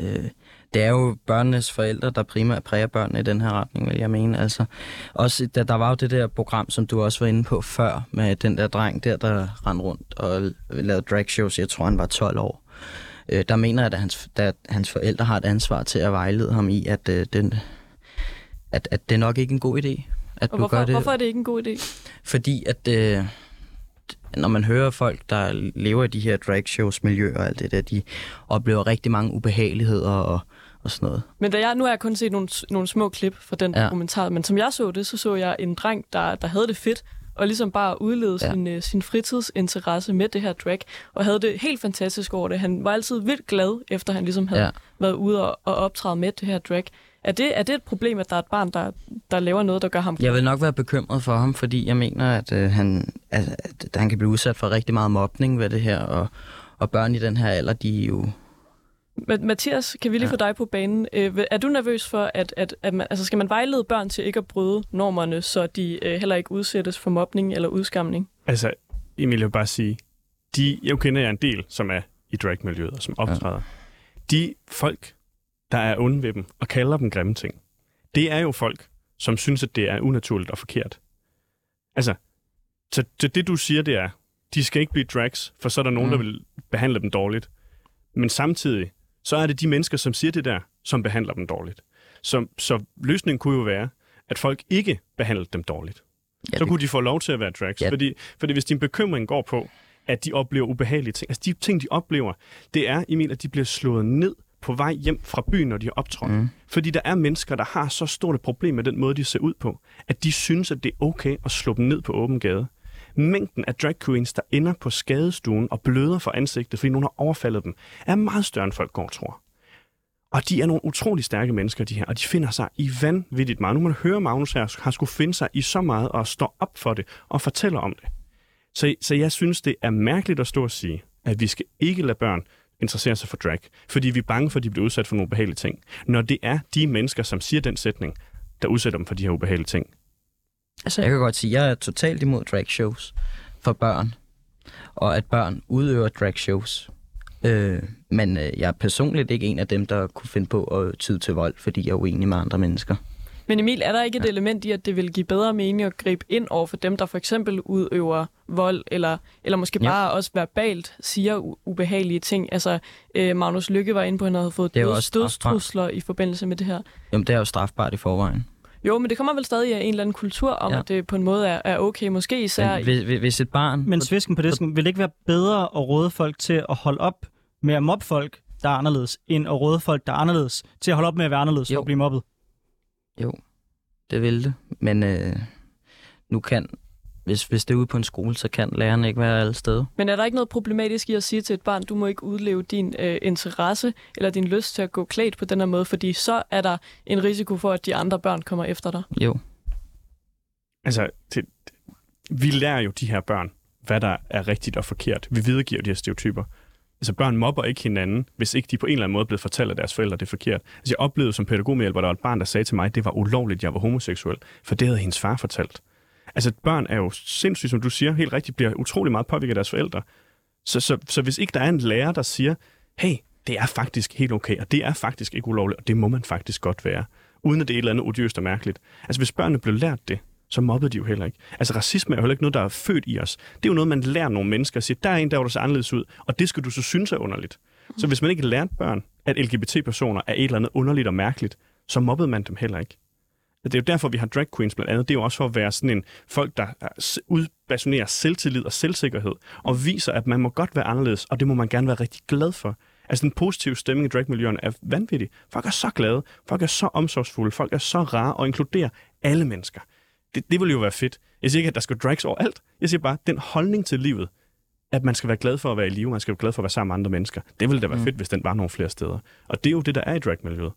Øh, det er jo børnenes forældre, der primært præger børnene i den her retning, vil jeg mene. Altså, også, der, der var jo det der program, som du også var inde på før, med den der dreng der, der rendte rundt og lavede drag shows. Jeg tror, han var 12 år. Øh, der mener jeg, at hans, at hans forældre har et ansvar til at vejlede ham i, at, øh, den, at, at det er nok ikke en god idé. At og du hvorfor, gør det. hvorfor er det ikke en god idé? Fordi at... Øh, når man hører folk, der lever i de her drag shows miljøer og alt det der, de oplever rigtig mange ubehageligheder og, og sådan noget. Men da jeg, nu har jeg kun set nogle, nogle små klip fra den ja. dokumentar, men som jeg så det, så så jeg en dreng, der, der havde det fedt, og ligesom bare udlede ja. sin, uh, sin fritidsinteresse med det her drag, og havde det helt fantastisk over det. Han var altid vildt glad, efter han ligesom havde ja. været ude og, og optræde med det her drag. Er det, er det et problem, at der er et barn, der, der laver noget, der gør ham... Jeg vil nok være bekymret for ham, fordi jeg mener, at, øh, han, at, at han kan blive udsat for rigtig meget mobning ved det her, og, og børn i den her alder, de er jo... Mathias, kan vi lige ja. få dig på banen? Øh, er du nervøs for, at, at, at man, altså skal man vejlede børn til ikke at bryde normerne, så de øh, heller ikke udsættes for mobning eller udskamning? Altså, Emil, jeg vil bare sige, de, jeg kender jeg en del, som er i dragmiljøet og som optræder. Ja. De folk, der er onde ved dem, og kalder dem grimme ting, det er jo folk, som synes, at det er unaturligt og forkert. Altså, så, så det du siger, det er, de skal ikke blive drags, for så er der nogen, mm. der vil behandle dem dårligt. Men samtidig, så er det de mennesker, som siger det der, som behandler dem dårligt. Så, så løsningen kunne jo være, at folk ikke behandlede dem dårligt. Ja, så kunne de få lov til at være drags. Ja. Fordi, fordi hvis din bekymring går på, at de oplever ubehagelige ting, altså de ting, de oplever, det er, Emil, at de bliver slået ned på vej hjem fra byen, når de har optrådt. Mm. Fordi der er mennesker, der har så stort et problem med den måde, de ser ud på, at de synes, at det er okay at slå dem ned på åben gade. Mængden af drag queens, der ender på skadestuen og bløder for ansigtet, fordi nogen har overfaldet dem, er meget større, end folk går tror. Og de er nogle utrolig stærke mennesker, de her, og de finder sig i vanvittigt meget. Nu man hører Magnus her, har skulle finde sig i så meget og stå op for det og fortæller om det. Så, så jeg synes, det er mærkeligt at stå og sige, at vi skal ikke lade børn interessere sig for drag, fordi vi er bange for, at de bliver udsat for nogle ubehagelige ting. Når det er de mennesker, som siger den sætning, der udsætter dem for de her ubehagelige ting. Altså, jeg kan godt sige, at jeg er totalt imod drag shows for børn, og at børn udøver drag shows. Øh, men øh, jeg er personligt ikke en af dem, der kunne finde på at tyde til vold, fordi jeg er uenig med andre mennesker. Men Emil, er der ikke et ja. element i, at det vil give bedre mening at gribe ind over for dem, der for eksempel udøver vold, eller, eller måske bare ja. også verbalt siger ubehagelige ting? Altså, øh, Magnus Lykke var inde på, at han havde fået døds, dødstrusler i forbindelse med det her. Jamen, det er jo strafbart i forvejen. Jo, men det kommer vel stadig af en eller anden kultur om, ja. at det på en måde er, er okay, måske især... Men hvis, hvis et barn... Men svisken på disken, vil det ikke være bedre at råde folk til at holde op med at mobbe folk, der er anderledes, end at råde folk, der er anderledes, til at holde op med at være anderledes jo. at blive mobbet? Jo, det vil det. Men øh, nu kan, hvis, hvis det er ude på en skole, så kan læreren ikke være alle steder. Men er der ikke noget problematisk i at sige til et barn, du må ikke udleve din øh, interesse eller din lyst til at gå klædt på den her måde, fordi så er der en risiko for, at de andre børn kommer efter dig? Jo. Altså, det, vi lærer jo de her børn, hvad der er rigtigt og forkert. Vi videregiver de her stereotyper. Altså børn mobber ikke hinanden, hvis ikke de på en eller anden måde er blevet fortalt af deres forældre, det er forkert. Altså jeg oplevede som pædagogmedhjælper, der var et barn, der sagde til mig, at det var ulovligt, at jeg var homoseksuel, for det havde hendes far fortalt. Altså børn er jo sindssygt, som du siger, helt rigtigt, bliver utrolig meget påvirket af deres forældre. Så, så, så hvis ikke der er en lærer, der siger, hey, det er faktisk helt okay, og det er faktisk ikke ulovligt, og det må man faktisk godt være, uden at det er et eller andet odiøst og mærkeligt. Altså hvis børnene blev lært det, så mobbede de jo heller ikke. Altså racisme er jo heller ikke noget, der er født i os. Det er jo noget, man lærer nogle mennesker at sige, der er en, der der ser anderledes ud, og det skal du så synes er underligt. Så hvis man ikke lærte børn, at LGBT-personer er et eller andet underligt og mærkeligt, så mobbede man dem heller ikke. Det er jo derfor, vi har drag queens blandt andet. Det er jo også for at være sådan en folk, der udbasonerer selvtillid og selvsikkerhed, og viser, at man må godt være anderledes, og det må man gerne være rigtig glad for. Altså den positive stemning i dragmiljøerne er vanvittig. Folk er så glade, folk er så omsorgsfulde, folk er så rare og inkluderer alle mennesker. Det, det vil jo være fedt. Jeg siger ikke, at der skal drags over alt. Jeg siger bare, den holdning til livet, at man skal være glad for at være i live, man skal være glad for at være sammen med andre mennesker. Det ville da være mm. fedt, hvis den var nogle flere steder. Og det er jo det, der er i dragmiljøet.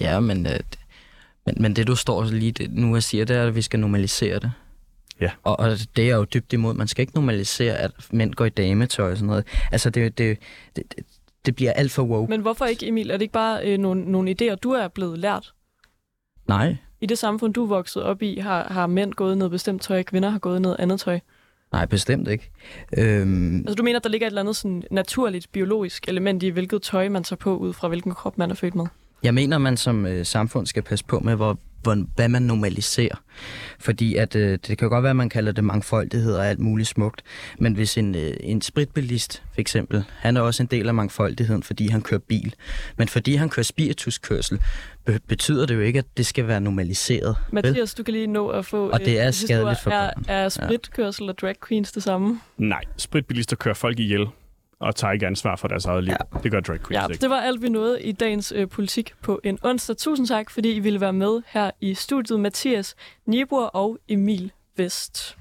Ja, men, øh, men, men det du står lige det, nu og siger, det er, at vi skal normalisere det. Ja. Og, og det er jo dybt imod. Man skal ikke normalisere, at mænd går i dametøj og sådan noget. Altså, det, det, det, det bliver alt for woke. Men hvorfor ikke, Emil? Er det ikke bare øh, nogle, nogle idéer, du er blevet lært? Nej, i det samfund, du er vokset op i, har, har mænd gået noget bestemt tøj, kvinder har gået noget andet tøj? Nej, bestemt ikke. Øhm... Altså du mener, at der ligger et eller andet sådan naturligt, biologisk element i, hvilket tøj man tager på, ud fra hvilken krop man er født med? Jeg mener, man som øh, samfund skal passe på med, hvor, hvor, hvad man normaliserer. Fordi at, øh, det kan godt være, at man kalder det mangfoldighed og alt muligt smukt. Men hvis en, øh, en spritbilist, for eksempel, han er også en del af mangfoldigheden, fordi han kører bil. Men fordi han kører spirituskørsel, be- betyder det jo ikke, at det skal være normaliseret. Mathias, du kan lige nå at få... Og det er skadeligt for børn. Er, er spritkørsel ja. og drag queens det samme? Nej, spritbilister kører folk ihjel og tager ikke ansvar for deres eget liv. Ja. Det gør drag queens ja, ikke. Det var alt, vi nåede i dagens øh, politik på en onsdag. Tusind tak, fordi I ville være med her i studiet. Mathias Nibor og Emil Vest.